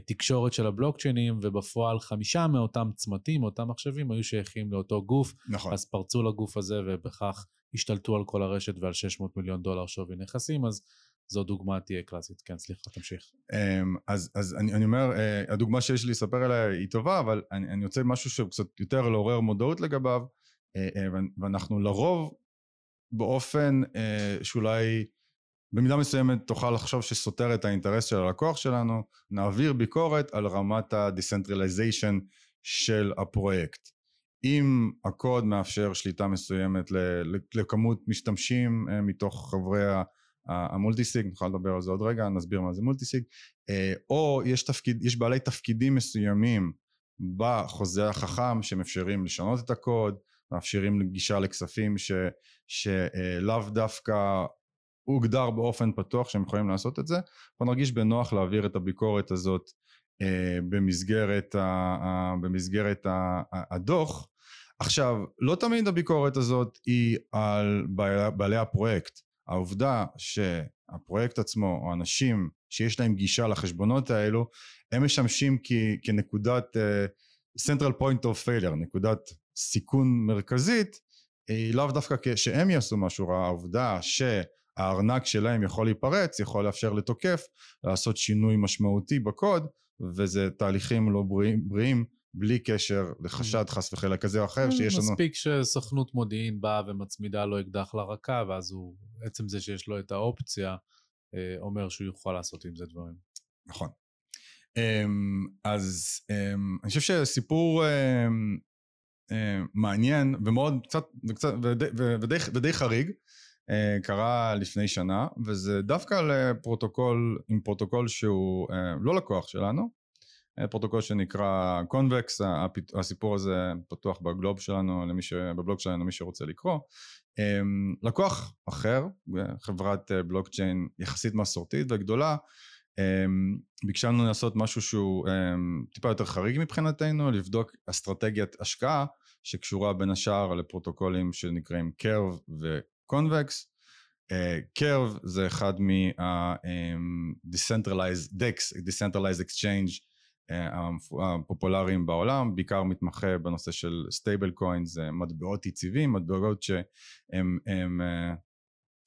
תקשורת של הבלוקצ'יינים, ובפועל חמישה מאותם צמתים, מאותם מחשבים, היו שייכים לאותו גוף. נכון. אז פרצו לגוף הזה, ובכך השתלטו על כל הרשת ועל 600 מיליון דולר שווי נכסים, אז זו דוגמה תהיה קלאסית. כן, סליחה, תמשיך. אמ, אז, אז אני, אני אומר, אה, הדוגמה שיש לי לספר עליה היא טובה, אבל אני, אני רוצה משהו שקצת יותר לעורר מודעות לגביו, אה, אה, ואנחנו לרוב באופן שאולי במידה מסוימת תוכל לחשוב שסותר את האינטרס של הלקוח שלנו, נעביר ביקורת על רמת ה-decentralization של הפרויקט. אם הקוד מאפשר שליטה מסוימת לכמות משתמשים מתוך חברי המולטיסיג, נוכל לדבר על זה עוד רגע, נסביר מה זה מולטיסיג, אה, או יש, תפקיד, יש בעלי תפקידים מסוימים בחוזה החכם שמאפשרים לשנות את הקוד, מאפשרים גישה לכספים שלאו אה, דווקא הוגדר באופן פתוח שהם יכולים לעשות את זה, בוא נרגיש בנוח להעביר את הביקורת הזאת אה, במסגרת, ה, במסגרת ה, הדוח. עכשיו, לא תמיד הביקורת הזאת היא על בעלי הפרויקט. העובדה שהפרויקט עצמו או אנשים שיש להם גישה לחשבונות האלו הם משמשים כ, כנקודת uh, central point of failure נקודת סיכון מרכזית היא לאו דווקא שהם יעשו משהו רע העובדה שהארנק שלהם יכול להיפרץ יכול לאפשר לתוקף לעשות שינוי משמעותי בקוד וזה תהליכים לא בריאים, בריאים בלי קשר לחשד חס וחלילה כזה או אחר שיש לנו... מספיק שסוכנות מודיעין באה ומצמידה לו אקדח לרקה ואז הוא, עצם זה שיש לו את האופציה, אה, אומר שהוא יוכל לעשות עם זה דברים. נכון. אמ, אז אמ, אני חושב שסיפור אמ, מעניין ומאוד קצת, ודי, ודי, ודי חריג קרה לפני שנה וזה דווקא לפרוטוקול עם פרוטוקול שהוא אה, לא לקוח שלנו אה, פרוטוקול שנקרא Convex, הסיפור הזה פתוח בגלוב שלנו, למי ש... בבלוג שלנו למי שרוצה לקרוא. לקוח אחר, חברת אה, בלוקצ'יין יחסית מסורתית וגדולה, ביקשה לנו לעשות משהו שהוא טיפה יותר חריג מבחינתנו, לבדוק אסטרטגיית השקעה שקשורה בין השאר לפרוטוקולים שנקראים Curve ו Convex. Curve זה אחד מה-Decentralized DEX, Decentralized Exchange הפופולריים בעולם, בעיקר מתמחה בנושא של stable coins, מטבעות יציבים, מטבעות שהם הם, אה,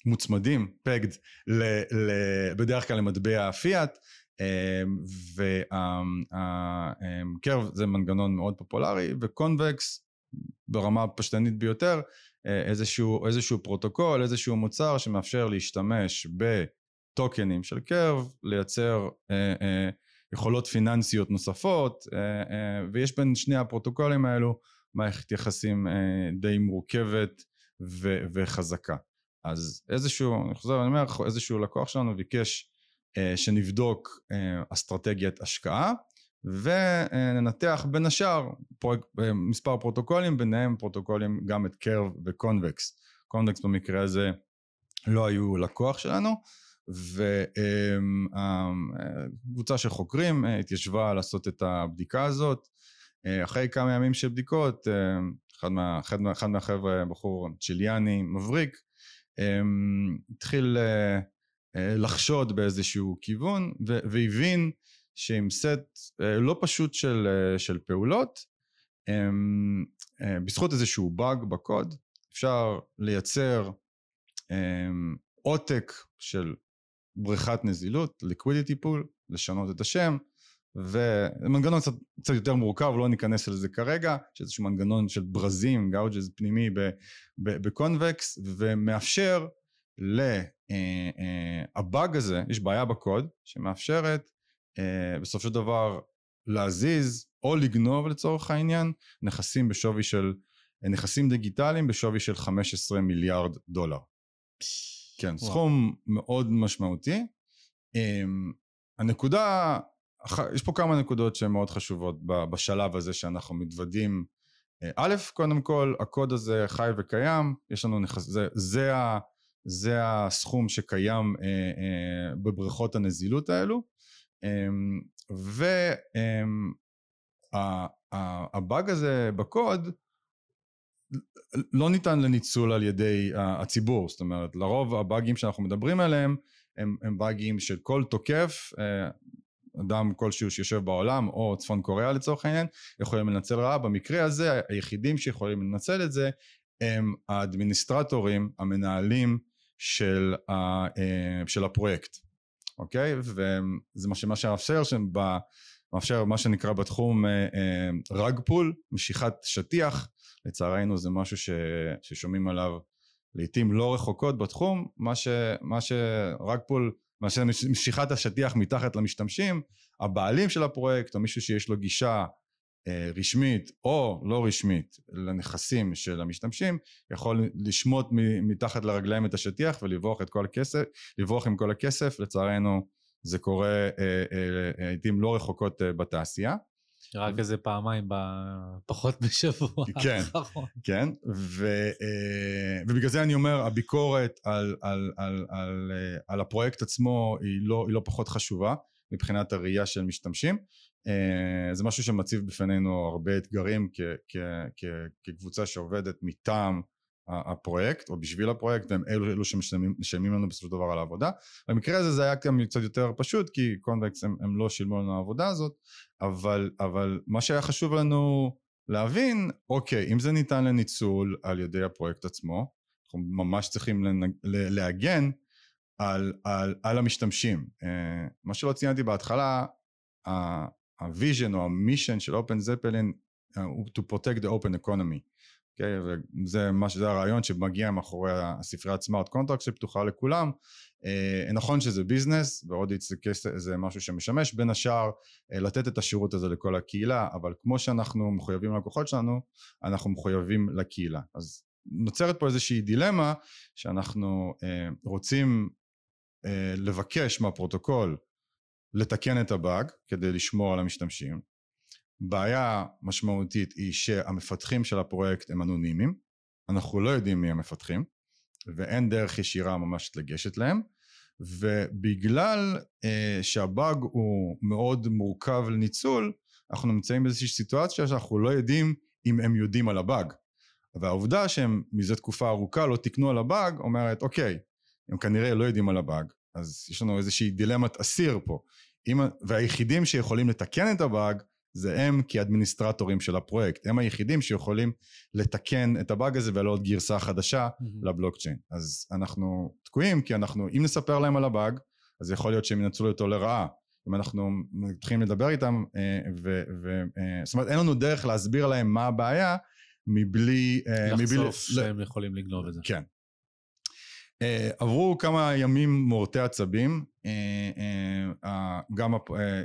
מוצמדים, pegged, ל, ל, בדרך כלל למטבע הפיאט, אה, וה Curve זה מנגנון מאוד פופולרי, ו Convex ברמה הפשטנית ביותר, אה, איזשהו, איזשהו פרוטוקול, איזשהו מוצר שמאפשר להשתמש בטוקנים של Curve, לייצר יכולות פיננסיות נוספות אה, אה, ויש בין שני הפרוטוקולים האלו מערכת יחסים אה, די מורכבת ו- וחזקה. אז איזשהו, אני חוזר ואני אומר, איזשהו לקוח שלנו ביקש שנבדוק אסטרטגיית השקעה וננתח בין השאר פרויק, מספר פרוטוקולים ביניהם פרוטוקולים גם את Curve ו Convex Convex במקרה הזה לא היו לקוח שלנו וקבוצה של חוקרים אה, התיישבה לעשות את הבדיקה הזאת. אה, אחרי כמה ימים של בדיקות, אה, אחד, מה, אחד, אחד מהחבר'ה, בחור צ'יליאני מבריק, התחיל לחשוד באיזשהו כיוון והבין שעם סט לא פשוט של, של פעולות, בזכות איזשהו באג בקוד, אפשר לייצר עותק של בריכת נזילות, liquidity pool, לשנות את השם, ומנגנון קצת, קצת יותר מורכב, לא ניכנס לזה כרגע, יש איזשהו מנגנון של ברזים, גאוג'ז פנימי בקונבקס, ומאפשר אה, אה, הזה, יש בעיה בקוד, שמאפשרת אה, בסופו של דבר להזיז או לגנוב לצורך העניין נכסים בשווי של, נכסים דיגיטליים בשווי של 15 מיליארד דולר. כן, וואו. סכום מאוד משמעותי. אמ, הנקודה, יש פה כמה נקודות שהן מאוד חשובות בשלב הזה שאנחנו מתוודים. אה, א', קודם כל, הקוד הזה חי וקיים, יש לנו נכס... זה, זה, זה הסכום שקיים אה, אה, בבריכות הנזילות האלו. אמ, והבאג אמ, הזה בקוד לא ניתן לניצול על ידי הציבור, זאת אומרת לרוב הבאגים שאנחנו מדברים עליהם הם, הם באגים של כל תוקף, אה, אדם כלשהו שיושב בעולם, או צפון קוריאה לצורך העניין, יכולים לנצל רעה. במקרה הזה, היחידים שיכולים לנצל את זה, הם האדמיניסטרטורים, המנהלים של, ה, אה, של הפרויקט, אוקיי? וזה מה שמה שמאפשר, מאפשר מה שנקרא בתחום רג פול, משיכת שטיח, לצערנו זה משהו ש, ששומעים עליו לעיתים לא רחוקות בתחום, מה, ש, מה שרג פול, מה שמשיכת השטיח מתחת למשתמשים, הבעלים של הפרויקט או מישהו שיש לו גישה אה, רשמית או לא רשמית לנכסים של המשתמשים יכול לשמוט מתחת לרגליים את השטיח ולברוח את כל הכסף, לברוח עם כל הכסף, לצערנו זה קורה לעיתים לא רחוקות אה, בתעשייה. רק איזה פעמיים פחות בשבוע כן, כן, ו, אה, ובגלל זה אני אומר, הביקורת על, על, על, על, על הפרויקט עצמו היא לא, היא לא פחות חשובה מבחינת הראייה של משתמשים. אה, זה משהו שמציב בפנינו הרבה אתגרים כקבוצה שעובדת מטעם הפרויקט או בשביל הפרויקט והם אלו, אלו שמשלמים לנו בסופו של דבר על העבודה. במקרה הזה זה היה גם קצת יותר פשוט כי קונבקס הם, הם לא שילמו לנו העבודה הזאת אבל, אבל מה שהיה חשוב לנו להבין אוקיי אם זה ניתן לניצול על ידי הפרויקט עצמו אנחנו ממש צריכים לנג, להגן על, על, על המשתמשים. אה, מה שלא ציינתי בהתחלה ה vision או ה mission של OpenZeppelin הוא to protect the open economy. Okay, אוקיי? וזה מה שזה הרעיון שמגיע מאחורי הספריית smart contract שפתוחה לכולם. אה, נכון שזה business ועוד זה, זה משהו שמשמש בין השאר אה, לתת את השירות הזה לכל הקהילה אבל כמו שאנחנו מחויבים ללקוחות שלנו אנחנו מחויבים לקהילה אז נוצרת פה איזושהי דילמה שאנחנו אה, רוצים אה, לבקש מהפרוטוקול לתקן את הבאג כדי לשמור על המשתמשים. בעיה משמעותית היא שהמפתחים של הפרויקט הם אנונימיים, אנחנו לא יודעים מי המפתחים ואין דרך ישירה ממש לגשת להם ובגלל אה, שהבאג הוא מאוד מורכב לניצול אנחנו נמצאים באיזושהי סיטואציה שאנחנו לא יודעים אם הם יודעים על הבאג. והעובדה שהם מזה תקופה ארוכה לא תיקנו על הבאג אומרת אוקיי הם כנראה לא יודעים על הבאג אז יש לנו איזושהי דילמת אסיר פה אם, והיחידים שיכולים לתקן את הבאג זה הם כאדמיניסטרטורים של הפרויקט, הם היחידים שיכולים לתקן את הבאג הזה ולעוד גרסה חדשה mm-hmm. לבלוקצ'יין. אז אנחנו תקועים כי אנחנו, אם נספר להם על הבאג, אז יכול להיות שהם ינצלו אותו לרעה. אם אנחנו מתחילים לדבר איתם, אה, ו, ו, אה, זאת אומרת אין לנו דרך להסביר להם מה הבעיה מבלי... אה, לחשוף מבלי, שהם יכולים לגנוב את זה. כן. Uh, עברו כמה ימים מורטי עצבים, uh, uh, גם uh,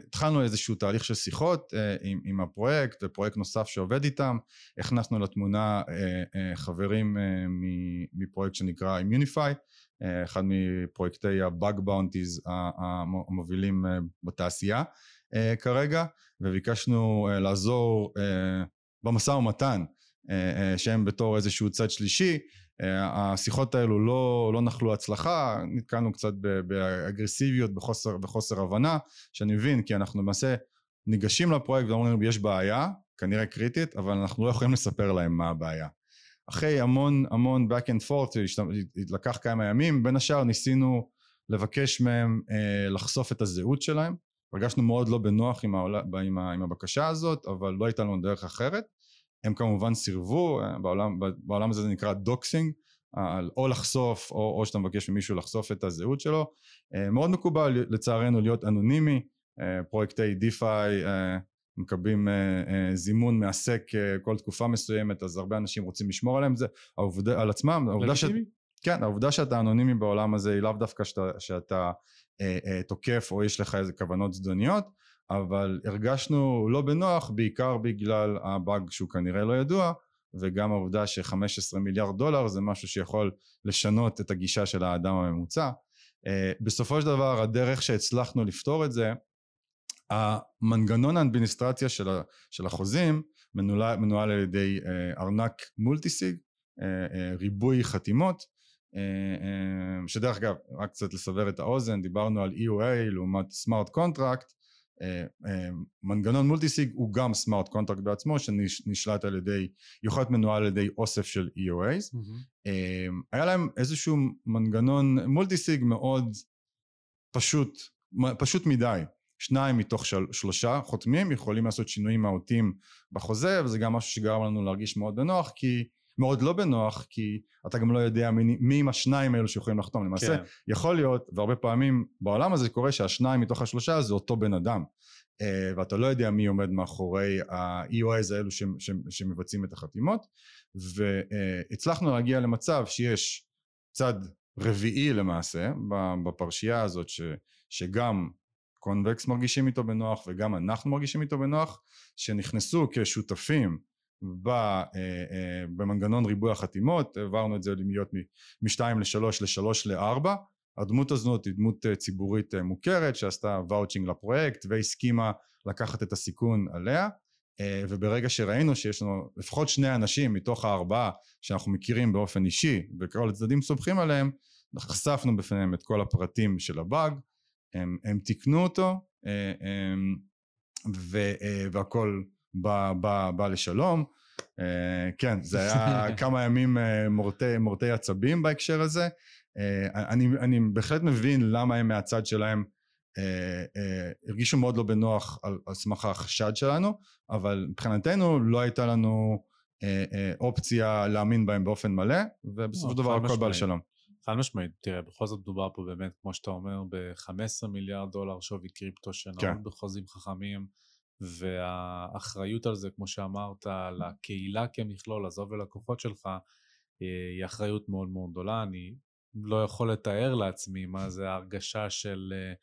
התחלנו איזשהו תהליך של שיחות uh, עם, עם הפרויקט ופרויקט נוסף שעובד איתם, הכנסנו לתמונה uh, uh, חברים uh, מפרויקט שנקרא Immunify, אחד מפרויקטי ה-Bug Bounties המובילים בתעשייה uh, כרגע, וביקשנו uh, לעזור uh, במשא ומתן שהם בתור איזשהו צד שלישי השיחות האלו לא, לא נחלו הצלחה, נתקלנו קצת באגרסיביות, בחוסר, בחוסר הבנה, שאני מבין כי אנחנו למעשה ניגשים לפרויקט ואומרים יש בעיה, כנראה קריטית, אבל אנחנו לא יכולים לספר להם מה הבעיה. אחרי המון המון back and forth, לקח כמה ימים, בין השאר ניסינו לבקש מהם אה, לחשוף את הזהות שלהם, הרגשנו מאוד לא בנוח עם, העול, עם, עם הבקשה הזאת, אבל לא הייתה לנו דרך אחרת. הם כמובן סירבו, אה, בעולם, בעולם הזה זה נקרא doxxing, אה, או לחשוף או, או שאתה מבקש ממישהו לחשוף את הזהות שלו. אה, מאוד מקובל לצערנו להיות אנונימי, פרויקטי דיפיי מקבלים זימון מעסק כל תקופה מסוימת אז הרבה אנשים רוצים לשמור עליהם. זה העובדה, על עצמם, העובדה, ש... כן, העובדה שאתה אנונימי בעולם הזה היא לאו דווקא שאתה, שאתה אה, אה, תוקף או יש לך איזה כוונות זדוניות אבל הרגשנו לא בנוח בעיקר בגלל הבאג שהוא כנראה לא ידוע וגם העובדה ש-15 מיליארד דולר זה משהו שיכול לשנות את הגישה של האדם הממוצע. אה, בסופו של דבר הדרך שהצלחנו לפתור את זה, המנגנון האדמיניסטרציה של, של החוזים מנוהל, מנוהל על ידי אה, ארנק multisig, אה, ריבוי חתימות, שדרך אגב, רק קצת לסבר את האוזן, דיברנו על EOA לעומת smart contract, אה, אה, מנגנון multisig הוא גם smart contract בעצמו שנשלט על ידי, יכול להיות מנוהל על ידי אוסף של EOAs. Mm-hmm. היה להם איזשהו מנגנון מולטיסיג מאוד פשוט, פשוט מדי. שניים מתוך של, שלושה חותמים יכולים לעשות שינויים מהותיים בחוזה וזה גם משהו שגרם לנו להרגיש מאוד בנוח כי מאוד לא בנוח כי אתה גם לא יודע מי, מי עם השניים האלו שיכולים לחתום למעשה כן. יכול להיות והרבה פעמים בעולם הזה קורה שהשניים מתוך השלושה זה אותו בן אדם אה, ואתה לא יודע מי עומד מאחורי ה-EOIs האלו ש, ש, שמבצעים את החתימות והצלחנו להגיע למצב שיש צד רביעי למעשה בפרשייה הזאת ש, שגם קונבקס מרגישים איתו בנוח וגם אנחנו מרגישים איתו בנוח שנכנסו כשותפים אה, אה, במנגנון ריבוי החתימות העברנו את זה להיות משתיים לשלוש לשלוש לארבע. הדמות הזאת היא דמות אה, ציבורית מוכרת שעשתה ואוצ'ינג לפרויקט והסכימה לקחת את הסיכון עליה. וברגע שראינו שיש לנו לפחות שני אנשים מתוך הארבעה שאנחנו מכירים באופן אישי וכל הצדדים סומכים עליהם חשפנו בפניהם את כל הפרטים של הבאג. הם, הם תיקנו אותו והכל בא, בא, בא לשלום. אה, כן, זה היה כמה ימים אה, מורטי, מורטי עצבים בהקשר הזה. אה, אני, אני בהחלט מבין למה הם מהצד שלהם הרגישו מאוד לא בנוח על, על סמך החשד שלנו, אבל מבחינתנו לא הייתה לנו אופציה להאמין בהם באופן מלא, ובסופו של לא, דבר הכל בא לשלום. חד משמעית, תראה, בכל זאת מדובר פה באמת, כמו שאתה אומר, ב-15 מיליארד דולר שווי קריפטו שנעול כן. בחוזים חכמים. והאחריות על זה, כמו שאמרת, לקהילה כמכלול, עזוב ולקוחות שלך, אה, היא אחריות מאוד מאוד גדולה. אני לא יכול לתאר לעצמי מה זה ההרגשה של אה,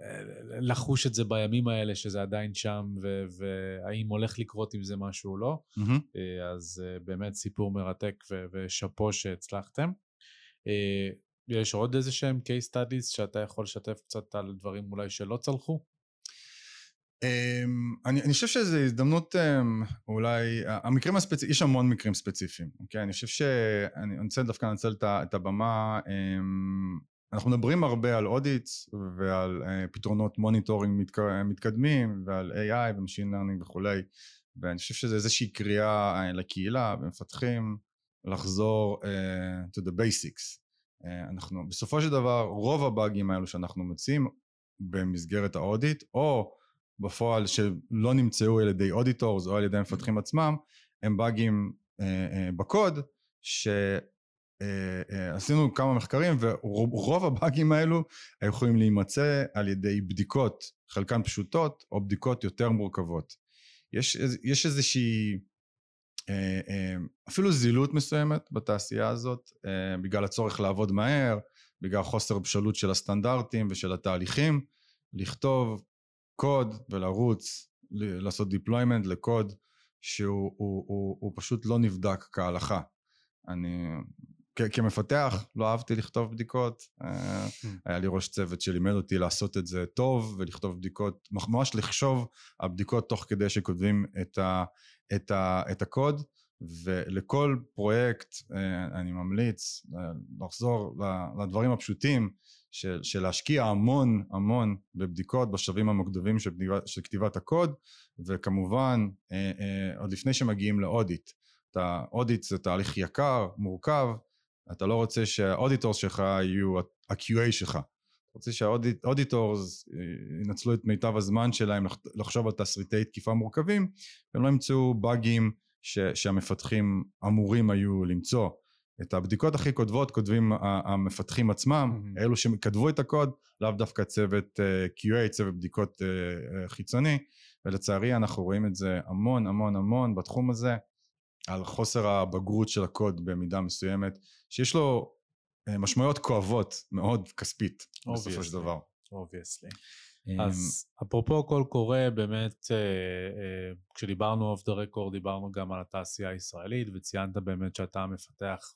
אה, לחוש את זה בימים האלה, שזה עדיין שם, והאם הולך לקרות עם זה משהו או לא. Mm-hmm. אז באמת סיפור מרתק ושאפו שהצלחתם. יש עוד איזה שהם case studies שאתה יכול לשתף קצת על דברים אולי שלא צלחו? Um, אני, אני חושב שזו הזדמנות um, אולי, המקרים הספציפיים, יש המון מקרים ספציפיים, אוקיי? אני חושב שאני רוצה דווקא לנצל את, את הבמה, um, אנחנו מדברים הרבה על audits ועל אה, פתרונות monitoring מתק, מתקדמים ועל AI ו machine learning וכולי, ואני חושב שזה איזושהי קריאה אה, לקהילה ומפתחים לחזור אה, to the basics. אה, אנחנו, בסופו של דבר, רוב הבאגים האלו שאנחנו מוצאים במסגרת ה audit, או בפועל שלא נמצאו על ידי auditors או על ידי המפתחים עצמם הם באגים אה, אה, בקוד שעשינו אה, אה, כמה מחקרים ורוב הבאגים האלו יכולים להימצא על ידי בדיקות חלקן פשוטות או בדיקות יותר מורכבות. יש, יש איזושהי אה, אה, אפילו זילות מסוימת בתעשייה הזאת אה, בגלל הצורך לעבוד מהר בגלל חוסר בשלות של הסטנדרטים ושל התהליכים לכתוב קוד ולרוץ, לעשות deployment לקוד שהוא הוא, הוא, הוא פשוט לא נבדק כהלכה. אני כמפתח לא אהבתי לכתוב בדיקות, אה, hmm. היה לי ראש צוות שלימד אותי לעשות את זה טוב ולכתוב בדיקות, ממש לחשוב על בדיקות תוך כדי שכותבים את, ה, את, ה, את הקוד ולכל פרויקט אה, אני ממליץ אה, לחזור לדברים הפשוטים של, של להשקיע המון המון בבדיקות בשלבים המוקדמים של, של כתיבת הקוד וכמובן אה, עוד לפני שמגיעים לאודיט. האודיט זה תהליך יקר, מורכב, אתה לא רוצה שה auditors שלך יהיו ה-QA שלך. אתה רוצה שה auditors ינצלו את מיטב הזמן שלהם לחשוב על תסריטי תקיפה מורכבים והם לא ימצאו באגים שהמפתחים אמורים היו למצוא. את הבדיקות הכי טובות כותבים המפתחים עצמם, mm-hmm. אלו שכתבו את הקוד, לאו דווקא צוות אה, QA, צוות בדיקות אה, אה, חיצוני, ולצערי אנחנו רואים את זה המון המון המון בתחום הזה, על חוסר הבגרות של הקוד במידה מסוימת, שיש לו משמעויות כואבות מאוד כספית, Obviously. בסופו של דבר. Obviously. אז אפרופו קול קורא, באמת, אה, אה, כשדיברנו off the record, דיברנו גם על התעשייה הישראלית, וציינת באמת שאתה המפתח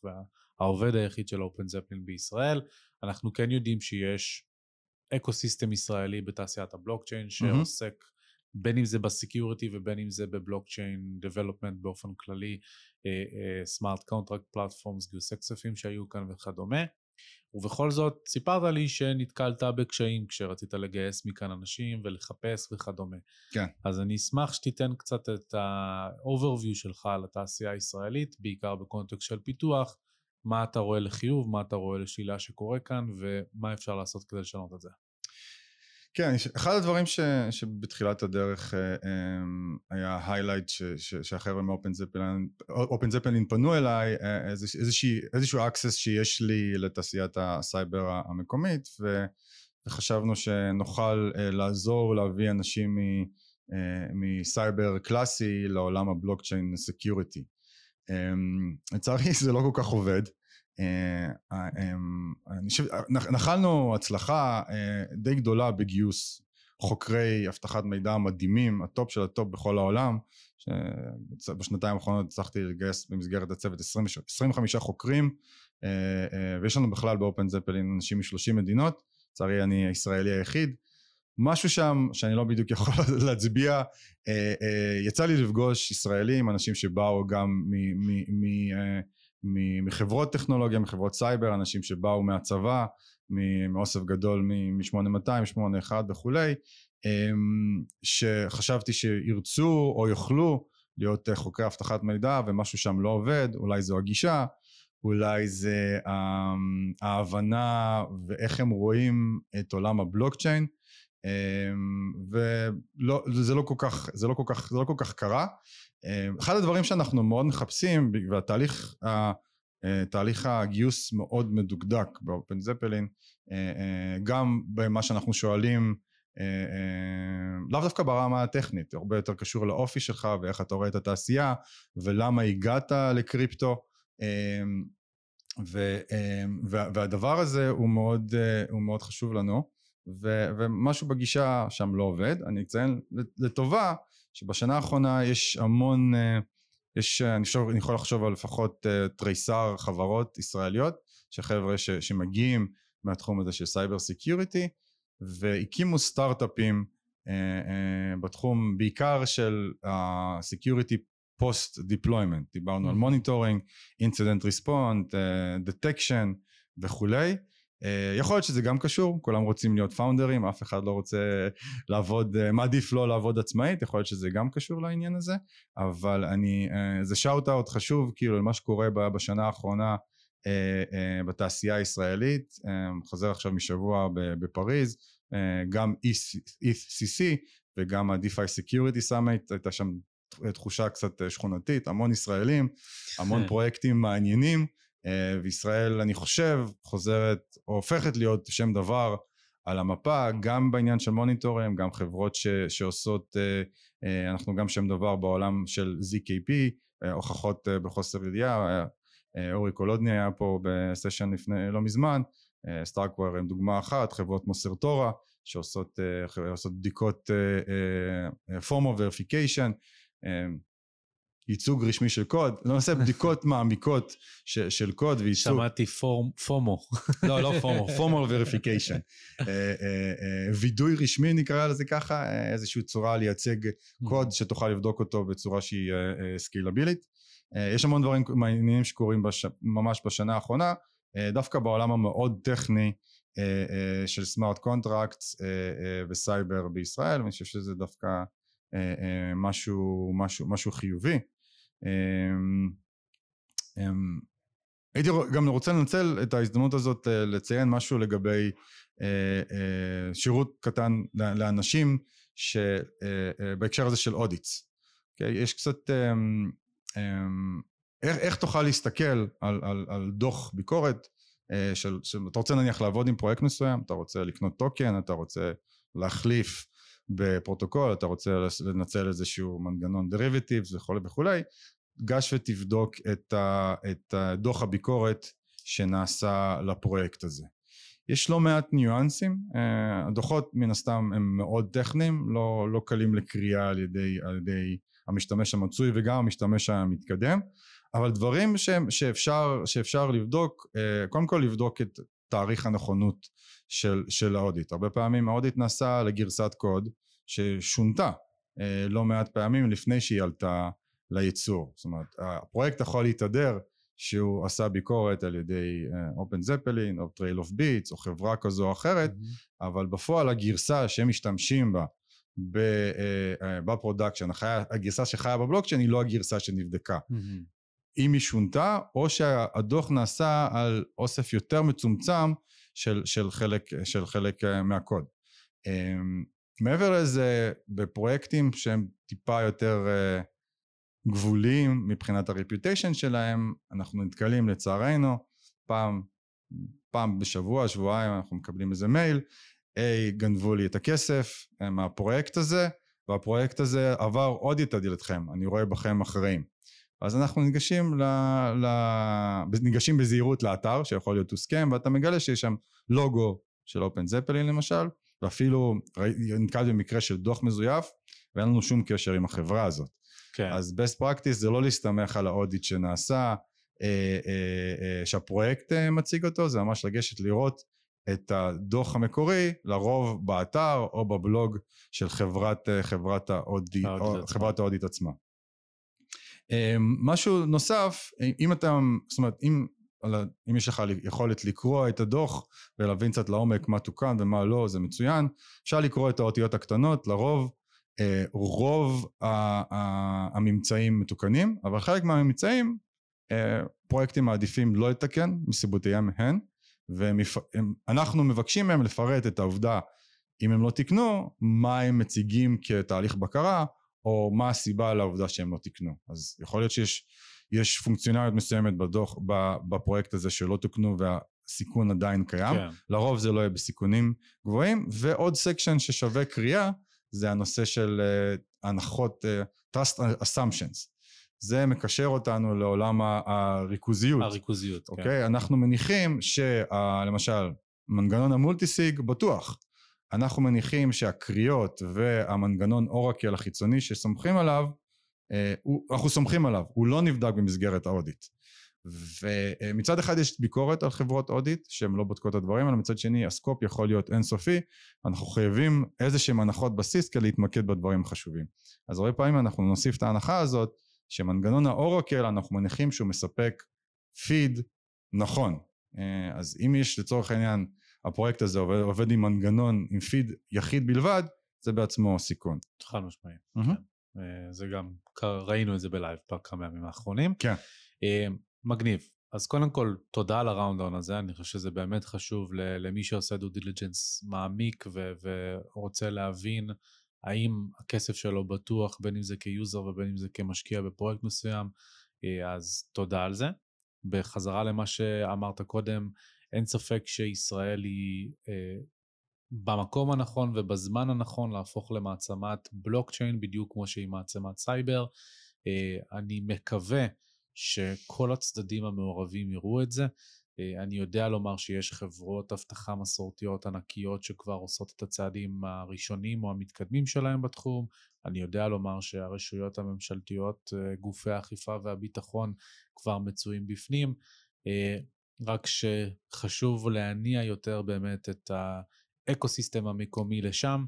והעובד היחיד של OpenZeppelin בישראל. אנחנו כן יודעים שיש ecosystem ישראלי בתעשיית הבלוקצ'יין שעוסק mm-hmm. בין אם זה ב security ובין אם זה ב blockchain development באופן כללי, smart contract platforms, גיוסי כספים שהיו כאן וכדומה. ובכל זאת, סיפרת לי שנתקלת בקשיים כשרצית לגייס מכאן אנשים ולחפש וכדומה. כן. אז אני אשמח שתיתן קצת את ה-overview שלך על התעשייה הישראלית, בעיקר ב context של פיתוח, מה אתה רואה לחיוב, מה אתה רואה לשלילה שקורה כאן, ומה אפשר לעשות כדי לשנות את זה. כן, אחד הדברים ש, שבתחילת הדרך אה, אמ, היה ש, שהחבר'ה מ OpenZeppelin, פנו אליי, אה, איזושהי, איזשהו access שיש לי לתעשיית הסייבר המקומית, ו, וחשבנו שנוכל אה, לעזור להביא אנשים מ, מסייבר קלאסי לעולם ה blockchain security. אמ, לצערי זה לא כל כך עובד. אה, אה, חושב, נחלנו הצלחה אה, די גדולה בגיוס חוקרי אבטחת מידע מדהימים, ה-top של ה-top בכל העולם, שבשנתיים האחרונות הצלחתי לגייס במסגרת הצוות 20, 25 חוקרים, ויש לנו בכלל ב OpenZeppelin אנשים מ-30 מדינות, לצערי אני הישראלי היחיד. משהו שם שאני לא בדיוק יכול להצביע, יצא לי לפגוש ישראלים, אנשים שבאו גם מחברות טכנולוגיה, מחברות סייבר, אנשים שבאו מהצבא, מאוסף גדול מ-8200, 81 וכולי, אמ, שחשבתי שירצו או יוכלו להיות חוקרי אבטחת מידע ומשהו שם לא עובד, אולי זו הגישה, אולי זה אמ, ההבנה ואיך הם רואים את עולם הבלוקצ'יין וזה לא כל כך, זה לא כל כך, זה לא כל כך קרה. אמ, אחד הדברים שאנחנו מאוד מחפשים והתהליך אה, תהליך הגיוס מאוד מדוקדק באופן זפלין אה, אה, גם במה שאנחנו שואלים לאו דווקא ברמה הטכנית הרבה יותר קשור לאופי שלך ואיך אתה רואה את התעשייה ולמה הגעת לקריפטו. אמ, והדבר הזה הוא מאוד, הוא מאוד חשוב לנו ומשהו בגישה שם לא עובד. אני אציין לטובה שבשנה האחרונה יש המון, אה, יש, אה, אני, חושב, אני יכול לחשוב על לפחות אה, תריסר חברות ישראליות, שחבר'ה ש, שמגיעים מהתחום הזה של cyber security, והקימו סטארט-אפים בתחום בעיקר של security post deployment, דיברנו על monitoring, incident response, detection וכולי, אה, יכול להיות שזה גם קשור, כולם רוצים להיות founder-ים, אף אחד לא רוצה לעבוד, אה, מעדיף לא לעבוד עצמאית, יכול להיות שזה גם קשור לעניין הזה, אבל אני, אה, זה shout out חשוב כאילו למה שקורה בשנה האחרונה בתעשייה הישראלית, חוזר עכשיו משבוע בפריז, גם ECC וגם ה-DeFi Security Summit, הייתה שם תחושה קצת שכונתית, המון ישראלים, המון פרויקטים מעניינים אה, וישראל אני חושב חוזרת או הופכת להיות שם דבר על המפה גם בעניין של מוניטורים גם חברות ש, שעושות אה, אה, אנחנו גם שם דבר בעולם של ZKP הוכחות בחוסר ידיעה אורי קולודני היה פה בסשן לפני לא מזמן סטארקוור הם דוגמה אחת חברות כמו סרטורה שעושות בדיקות formal verification ייצוג רשמי של קוד, לא נעשה בדיקות מעמיקות ש, של קוד וייצוג... שמעתי form, FOMO. לא, לא FOMO, formal verification. וידוא רשמי נקרא לזה ככה, אה, איזושהי צורה לייצג קוד mm-hmm. שתוכל לבדוק אותו בצורה שהיא scalable-ית. Uh, יש המון דברים מעניינים שקורים בש, ממש בשנה האחרונה, דווקא בעולם המאוד טכני של smart contracts וסייבר בישראל, ואני חושב שזה דווקא משהו, משהו, משהו חיובי. אמ, אמ, הייתי גם רוצה לנצל את ההזדמנות הזאת אה, לציין משהו לגבי אה, אה, שירות קטן לאנשים בהקשר הזה של audits. יש קצת, אמ, איך, איך תוכל להסתכל על, על, על דוח ביקורת של, של, אתה רוצה נניח לעבוד עם פרויקט מסוים, אתה רוצה לקנות token, אתה רוצה להחליף בפרוטוקול, אתה רוצה לנצל איזשהו מנגנון derivative וכולי וכולי, גש ותבדוק את, ה, את דוח הביקורת שנעשה לפרויקט הזה. יש לא מעט ניואנסים, uh, הדוחות מן הסתם הם מאוד טכניים, לא, לא קלים לקריאה על ידי, על ידי המשתמש המצוי וגם המשתמש המתקדם, אבל דברים ש, שאפשר, שאפשר לבדוק, uh, קודם כל לבדוק את תאריך הנכונות של, של ה-audit. הרבה פעמים ה-audit נעשה לגרסת קוד ששונתה uh, לא מעט פעמים לפני שהיא עלתה לייצור. זאת אומרת, הפרויקט יכול להתהדר שהוא עשה ביקורת על ידי OpenZeppelin או Trail of Bits או חברה כזו או אחרת, mm-hmm. אבל בפועל הגרסה שהם משתמשים בה אה, אה, ב-production, הגרסה שחיה בבלוקצ'יין היא לא הגרסה שנבדקה. Mm-hmm. אם היא שונתה, או שהדוח נעשה על אוסף יותר מצומצם של, של, חלק, של חלק אה, מהקוד. מעבר לזה, בפרויקטים שהם טיפה יותר גבוליים מבחינת הרפיוטיישן שלהם, אנחנו נתקלים לצערנו פעם, פעם בשבוע, שבועיים אנחנו מקבלים איזה מייל, היי, גנבו לי את הכסף מהפרויקט הזה, והפרויקט הזה עבר עוד את הדלתכם, אני רואה בכם אחראים. אז אנחנו ניגשים, ל, ל, ניגשים בזהירות לאתר שיכול להיות הוסכם ואתה מגלה שיש שם לוגו של אופן זפלין למשל ואפילו נתקלתי במקרה של דוח מזויף ואין לנו שום קשר עם החברה הזאת. כן. אז best practice זה לא להסתמך על האודיט שנעשה אה, אה, אה, שהפרויקט אה, מציג אותו זה ממש לגשת לראות את הדוח המקורי לרוב באתר או בבלוג של חברת, אה, חברת, האודיט, או, חברת האודיט עצמה משהו נוסף, אם אתה, זאת אומרת, אם, אם יש לך יכולת לקרוא את הדוח ולהבין קצת לעומק מה תוקן ומה לא, זה מצוין. אפשר לקרוא את האותיות הקטנות, לרוב אה, רוב הממצאים מתוקנים, אבל חלק מהממצאים אה, פרויקטים מעדיפים לא לתקן מסיבותיהם הן, ואנחנו מבקשים מהם לפרט את העובדה אם הם לא תיקנו, מה הם מציגים כתהליך בקרה או מה הסיבה לעובדה שהם לא תיקנו. אז יכול להיות שיש יש פונקציונליות מסוימת בדוח, בפרויקט הזה שלא תוקנו והסיכון עדיין קיים, כן. לרוב זה לא יהיה בסיכונים גבוהים, ועוד section ששווה קריאה זה הנושא של uh, הנחות uh, trust assumptions. זה מקשר אותנו לעולם הריכוזיות. הריכוזיות, כן. אוקיי? כן. אנחנו מניחים שלמשל מנגנון המולטיסיג בטוח, אנחנו מניחים שהקריאות והמנגנון אורקל החיצוני שסומכים עליו, אה, אנחנו סומכים עליו, הוא לא נבדק במסגרת האודיט. ומצד אחד יש ביקורת על חברות אודיט שהן לא בודקות את הדברים האלה, מצד שני הסקופ יכול להיות אינסופי, אנחנו חייבים איזה שהן הנחות בסיס כדי להתמקד בדברים החשובים. אז הרבה פעמים אנחנו נוסיף את ההנחה הזאת שמנגנון ה-oracle אנחנו מניחים שהוא מספק פיד נכון. אה, אז אם יש לצורך העניין הפרויקט הזה עובד, עובד עם מנגנון, עם פיד יחיד בלבד, זה בעצמו סיכון. חד משמעי. Mm-hmm. כן. אה, זה גם, ראינו את זה ב-live בכמה ימים האחרונים. כן. אה, מגניב. אז קודם כל, תודה על ה-rundown הזה, אני חושב שזה באמת חשוב למי שעושה due diligence מעמיק ו- ורוצה להבין האם הכסף שלו בטוח, בין אם זה כ-user ובין אם זה כמשקיע בפרויקט מסוים, אה, אז תודה על זה. בחזרה למה שאמרת קודם, אין ספק שישראל היא אה, במקום הנכון ובזמן הנכון להפוך למעצמת בלוקצ'יין, בדיוק כמו שהיא מעצמת סייבר. אה, אני מקווה שכל הצדדים המעורבים יראו את זה. אה, אני יודע לומר שיש חברות אבטחה מסורתיות ענקיות שכבר עושות את הצעדים הראשונים או המתקדמים שלהם בתחום. אני יודע לומר שהרשויות הממשלתיות, אה, גופי האכיפה והביטחון כבר מצויים בפנים. אה, רק שחשוב להניע יותר באמת את האקו-סיסטם המקומי לשם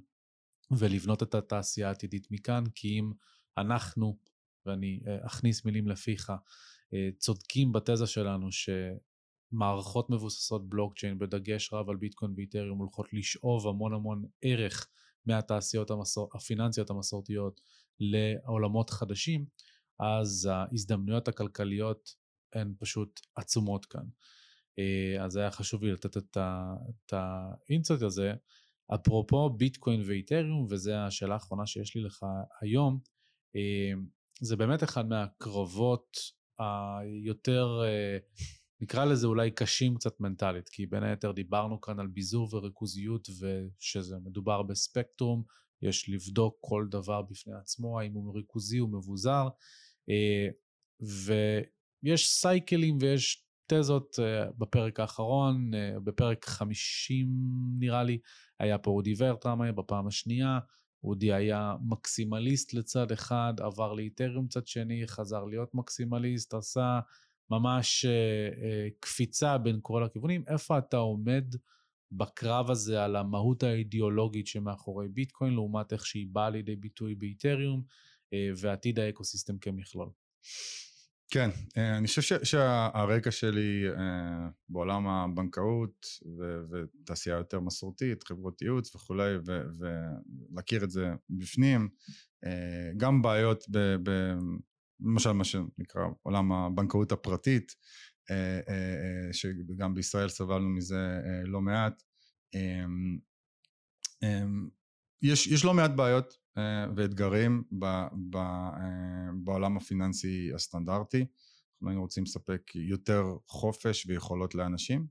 ולבנות את התעשייה העתידית מכאן, כי אם אנחנו, ואני אכניס מילים לפיך, צודקים בתזה שלנו שמערכות מבוססות בלוקצ'יין בדגש רב על ביטקוין ואיתריום הולכות לשאוב המון המון ערך מהתעשיות המסור... הפיננסיות המסורתיות לעולמות חדשים, אז ההזדמנויות הכלכליות הן פשוט עצומות כאן. אה, אז היה חשוב לי לתת את האינסט הזה. אפרופו ביטקוין ואיתריום, וזו השאלה האחרונה שיש לי לך היום, אה, זה באמת אחד מהקרבות היותר, אה, נקרא לזה אולי קשים קצת מנטלית, כי בין היתר דיברנו כאן על ביזור וריכוזיות, ושזה מדובר בספקטרום, יש לבדוק כל דבר בפני עצמו, האם הוא ריכוזי או מבוזר, ויש סייקלים ויש תזות uh, בפרק האחרון, uh, בפרק 50 נראה לי, היה פה אודי ורטרמה בפעם השנייה, אודי היה מקסימליסט לצד אחד, עבר לאיתריום צד שני, חזר להיות מקסימליסט, עשה ממש uh, קפיצה בין כל הכיוונים. איפה אתה עומד בקרב הזה על המהות האידיאולוגית שמאחורי ביטקוין, לעומת איך שהיא באה לידי ביטוי באיתריום, ועתיד האקוסיסטם כמכלול? כן, אה, אני חושב שהרקע שלי אה, בעולם הבנקאות ותעשייה יותר מסורתית, חברות ייעוץ וכולי, ולהכיר את זה בפנים, אה, גם בעיות, ב, למשל מה שנקרא עולם הבנקאות הפרטית, שגם בישראל סבלנו מזה לא מעט, יש, יש לא מעט בעיות ואתגרים ב, ב, אה, בעולם הפיננסי הסטנדרטי. אנחנו היינו רוצים לספק יותר חופש ויכולות לאנשים.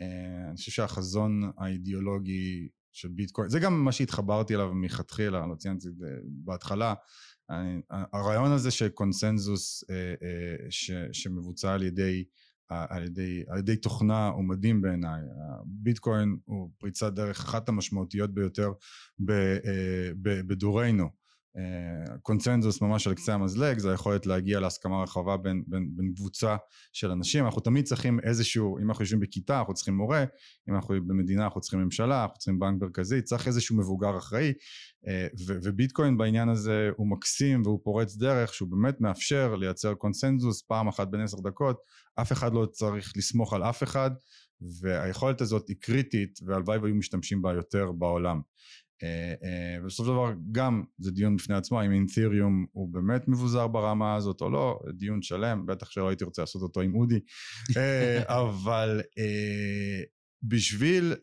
אה, אני חושב שהחזון האידיאולוגי של ביטקוין, זה גם מה שהתחברתי אליו מלכתחילה, לא ציינתי את זה בהתחלה, הרעיון הזה של קונסנזוס שמבוצע על ידי על ידי, על ידי תוכנה הוא מדהים בעיניי. ביטקוין הוא פריצת דרך אחת המשמעותיות ביותר אה, בדורנו. אה, קונצנזוס ממש על קצה המזלג זה היכולת להגיע להסכמה רחבה בין, בין, בין קבוצה של אנשים. אנחנו תמיד צריכים איזשהו אם אנחנו יושבים בכיתה אנחנו צריכים מורה אם אנחנו במדינה אנחנו צריכים ממשלה אנחנו צריכים בנק מרכזי צריך איזשהו מבוגר אחראי. אה, ו, וביטקוין בעניין הזה הוא מקסים והוא פורץ דרך שהוא באמת מאפשר לייצר קונצנזוס פעם אחת בין עשר דקות. אף אחד לא צריך לסמוך על אף אחד והיכולת הזאת היא קריטית והלוואי והיו משתמשים בה יותר בעולם ובסופו של דבר גם זה דיון בפני עצמו אם אינת'יריום הוא באמת מבוזר ברמה הזאת או לא דיון שלם בטח שלא הייתי רוצה לעשות אותו עם אודי. אה, אבל בשביל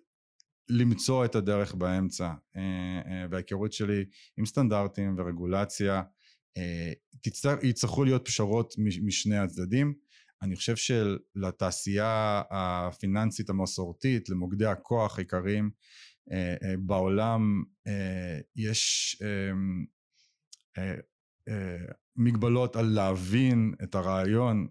למצוא את הדרך באמצע וההיכרות שלי עם סטנדרטים ורגולציה יצטרכו להיות פשרות משני הצדדים. אני חושב שלתעשייה הפיננסית המסורתית למוקדי הכוח העיקריים אה, אה, בעולם אה, יש אמ, מגבלות על להבין את הרעיון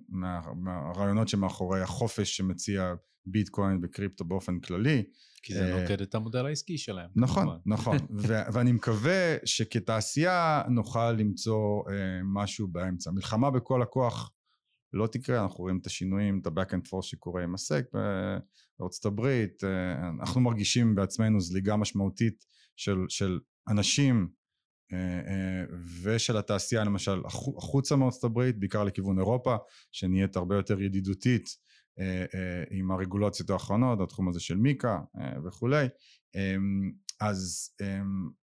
מהרעיונות שמאחורי החופש שמציע ביטקוין וקריפטו באופן כללי. כי זה נוגד את המודל העסקי שלהם. נכון, נכון, ואני מקווה שכתעשייה נוכל למצוא משהו באמצע. מלחמה בכל הכוח לא תקרה, אנחנו רואים את השינויים, את ה-back and forth שקורה עם הסק בארצות הברית, אה, אנחנו מרגישים בעצמנו זליגה משמעותית של, של אנשים אה, אה, ושל התעשייה למשל החוצה מארצות הברית, בעיקר לכיוון אירופה, שנהיית הרבה יותר ידידותית עם הרגולציות האחרונות, התחום הזה של מיקה וכולי, אז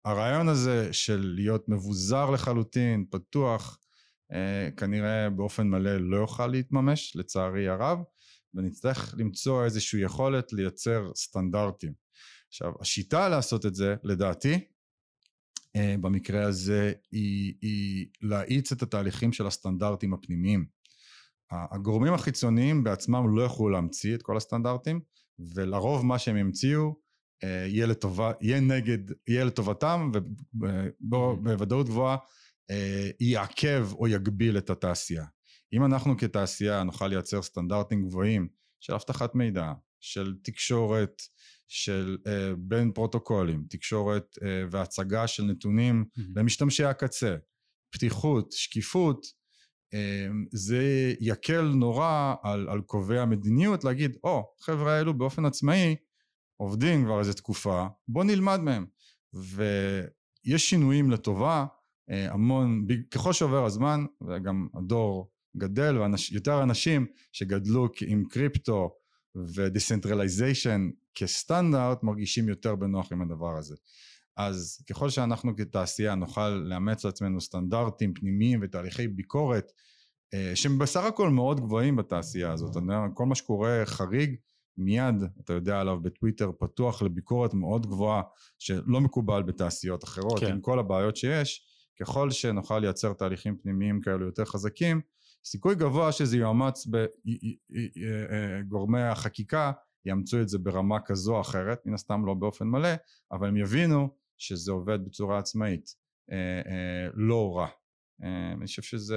הרעיון הזה של להיות מבוזר לחלוטין, פתוח, אה, כנראה באופן מלא לא יוכל להתממש לצערי הרב ונצטרך למצוא איזושהי יכולת לייצר סטנדרטים. עכשיו השיטה לעשות את זה לדעתי אה, במקרה הזה היא, היא להאיץ את התהליכים של הסטנדרטים הפנימיים. הגורמים החיצוניים בעצמם לא יוכלו להמציא את כל הסטנדרטים ולרוב מה שהם ימציאו אה, יהיה, לטובה, יהיה נגד, יהיה לטובתם ובוודאות גבוהה אה, יעכב או יגביל את התעשייה. אם אנחנו כתעשייה נוכל לייצר סטנדרטים גבוהים של אבטחת מידע, של תקשורת, של uh, בין פרוטוקולים, תקשורת uh, והצגה של נתונים mm-hmm. למשתמשי הקצה, פתיחות, שקיפות, uh, זה יקל נורא על, על קובעי המדיניות להגיד, או, oh, חבר'ה האלו באופן עצמאי עובדים כבר איזה תקופה, בוא נלמד מהם. ויש שינויים לטובה אה, המון, ככל שעובר הזמן וגם הדור גדל ויותר אנשים שגדלו עם קריפטו ו-decentralization כסטנדרט מרגישים יותר בנוח עם הדבר הזה. אז ככל שאנחנו כתעשייה נוכל לאמץ לעצמנו סטנדרטים פנימיים ותהליכי ביקורת אה, שהם בסך הכל מאוד גבוהים בתעשייה הזאת, כל מה שקורה חריג מיד אתה יודע עליו בטוויטר פתוח לביקורת מאוד גבוהה שלא מקובל בתעשיות אחרות כן. עם כל הבעיות שיש ככל שנוכל לייצר תהליכים פנימיים כאלו יותר חזקים, סיכוי גבוה שזה יאמץ בגורמי החקיקה יאמצו את זה ברמה כזו או אחרת, מן הסתם לא באופן מלא, אבל הם יבינו שזה עובד בצורה עצמאית, אה, אה, לא רע. אה, אני חושב שזו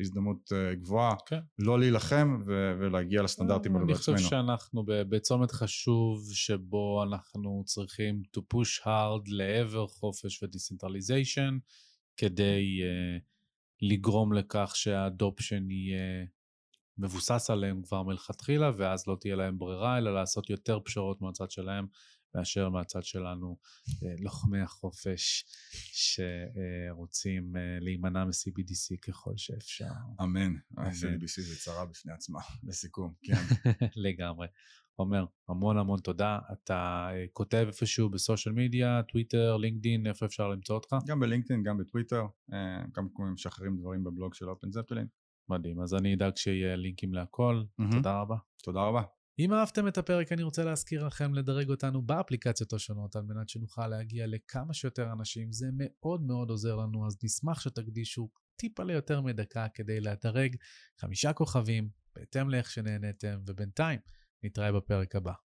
הזדמנות גבוהה כן. לא להילחם ולהגיע לסטנדרטים האלו בעצמנו. אני חושב שאנחנו בצומת חשוב שבו אנחנו צריכים to push hard לעבר חופש ו-decentralization. כדי uh, לגרום לכך שה-adoption יהיה מבוסס עליהם כבר מלכתחילה, ואז לא תהיה להם ברירה, אלא לעשות יותר פשרות מהצד שלהם, מאשר מהצד שלנו, uh, לוחמי החופש שרוצים uh, להימנע מ-CBDC ככל שאפשר. אמן. CBDC זה צרה בפני עצמה, לסיכום, כן. לגמרי. עומר, המון המון תודה. אתה uh, כותב איפשהו בסושיאל מדיה, טוויטר, לינקדין, איפה אפשר למצוא אותך? גם בלינקדין, גם בטוויטר, uh, גם משחררים דברים בבלוג של אופן זפלין. מדהים, אז אני אדאג שיהיה לינקים להכל. Mm-hmm. תודה רבה. תודה רבה. אם אהבתם את הפרק, אני רוצה להזכיר לכם לדרג אותנו באפליקציות השונות, על מנת שנוכל להגיע לכמה שיותר אנשים. זה מאוד מאוד עוזר לנו, אז נשמח שתקדישו טיפה ליותר מדקה כדי לדרג חמישה כוכבים, בהתאם לאיך שנהניתם, ובינתיים נתראה בפרק הבא.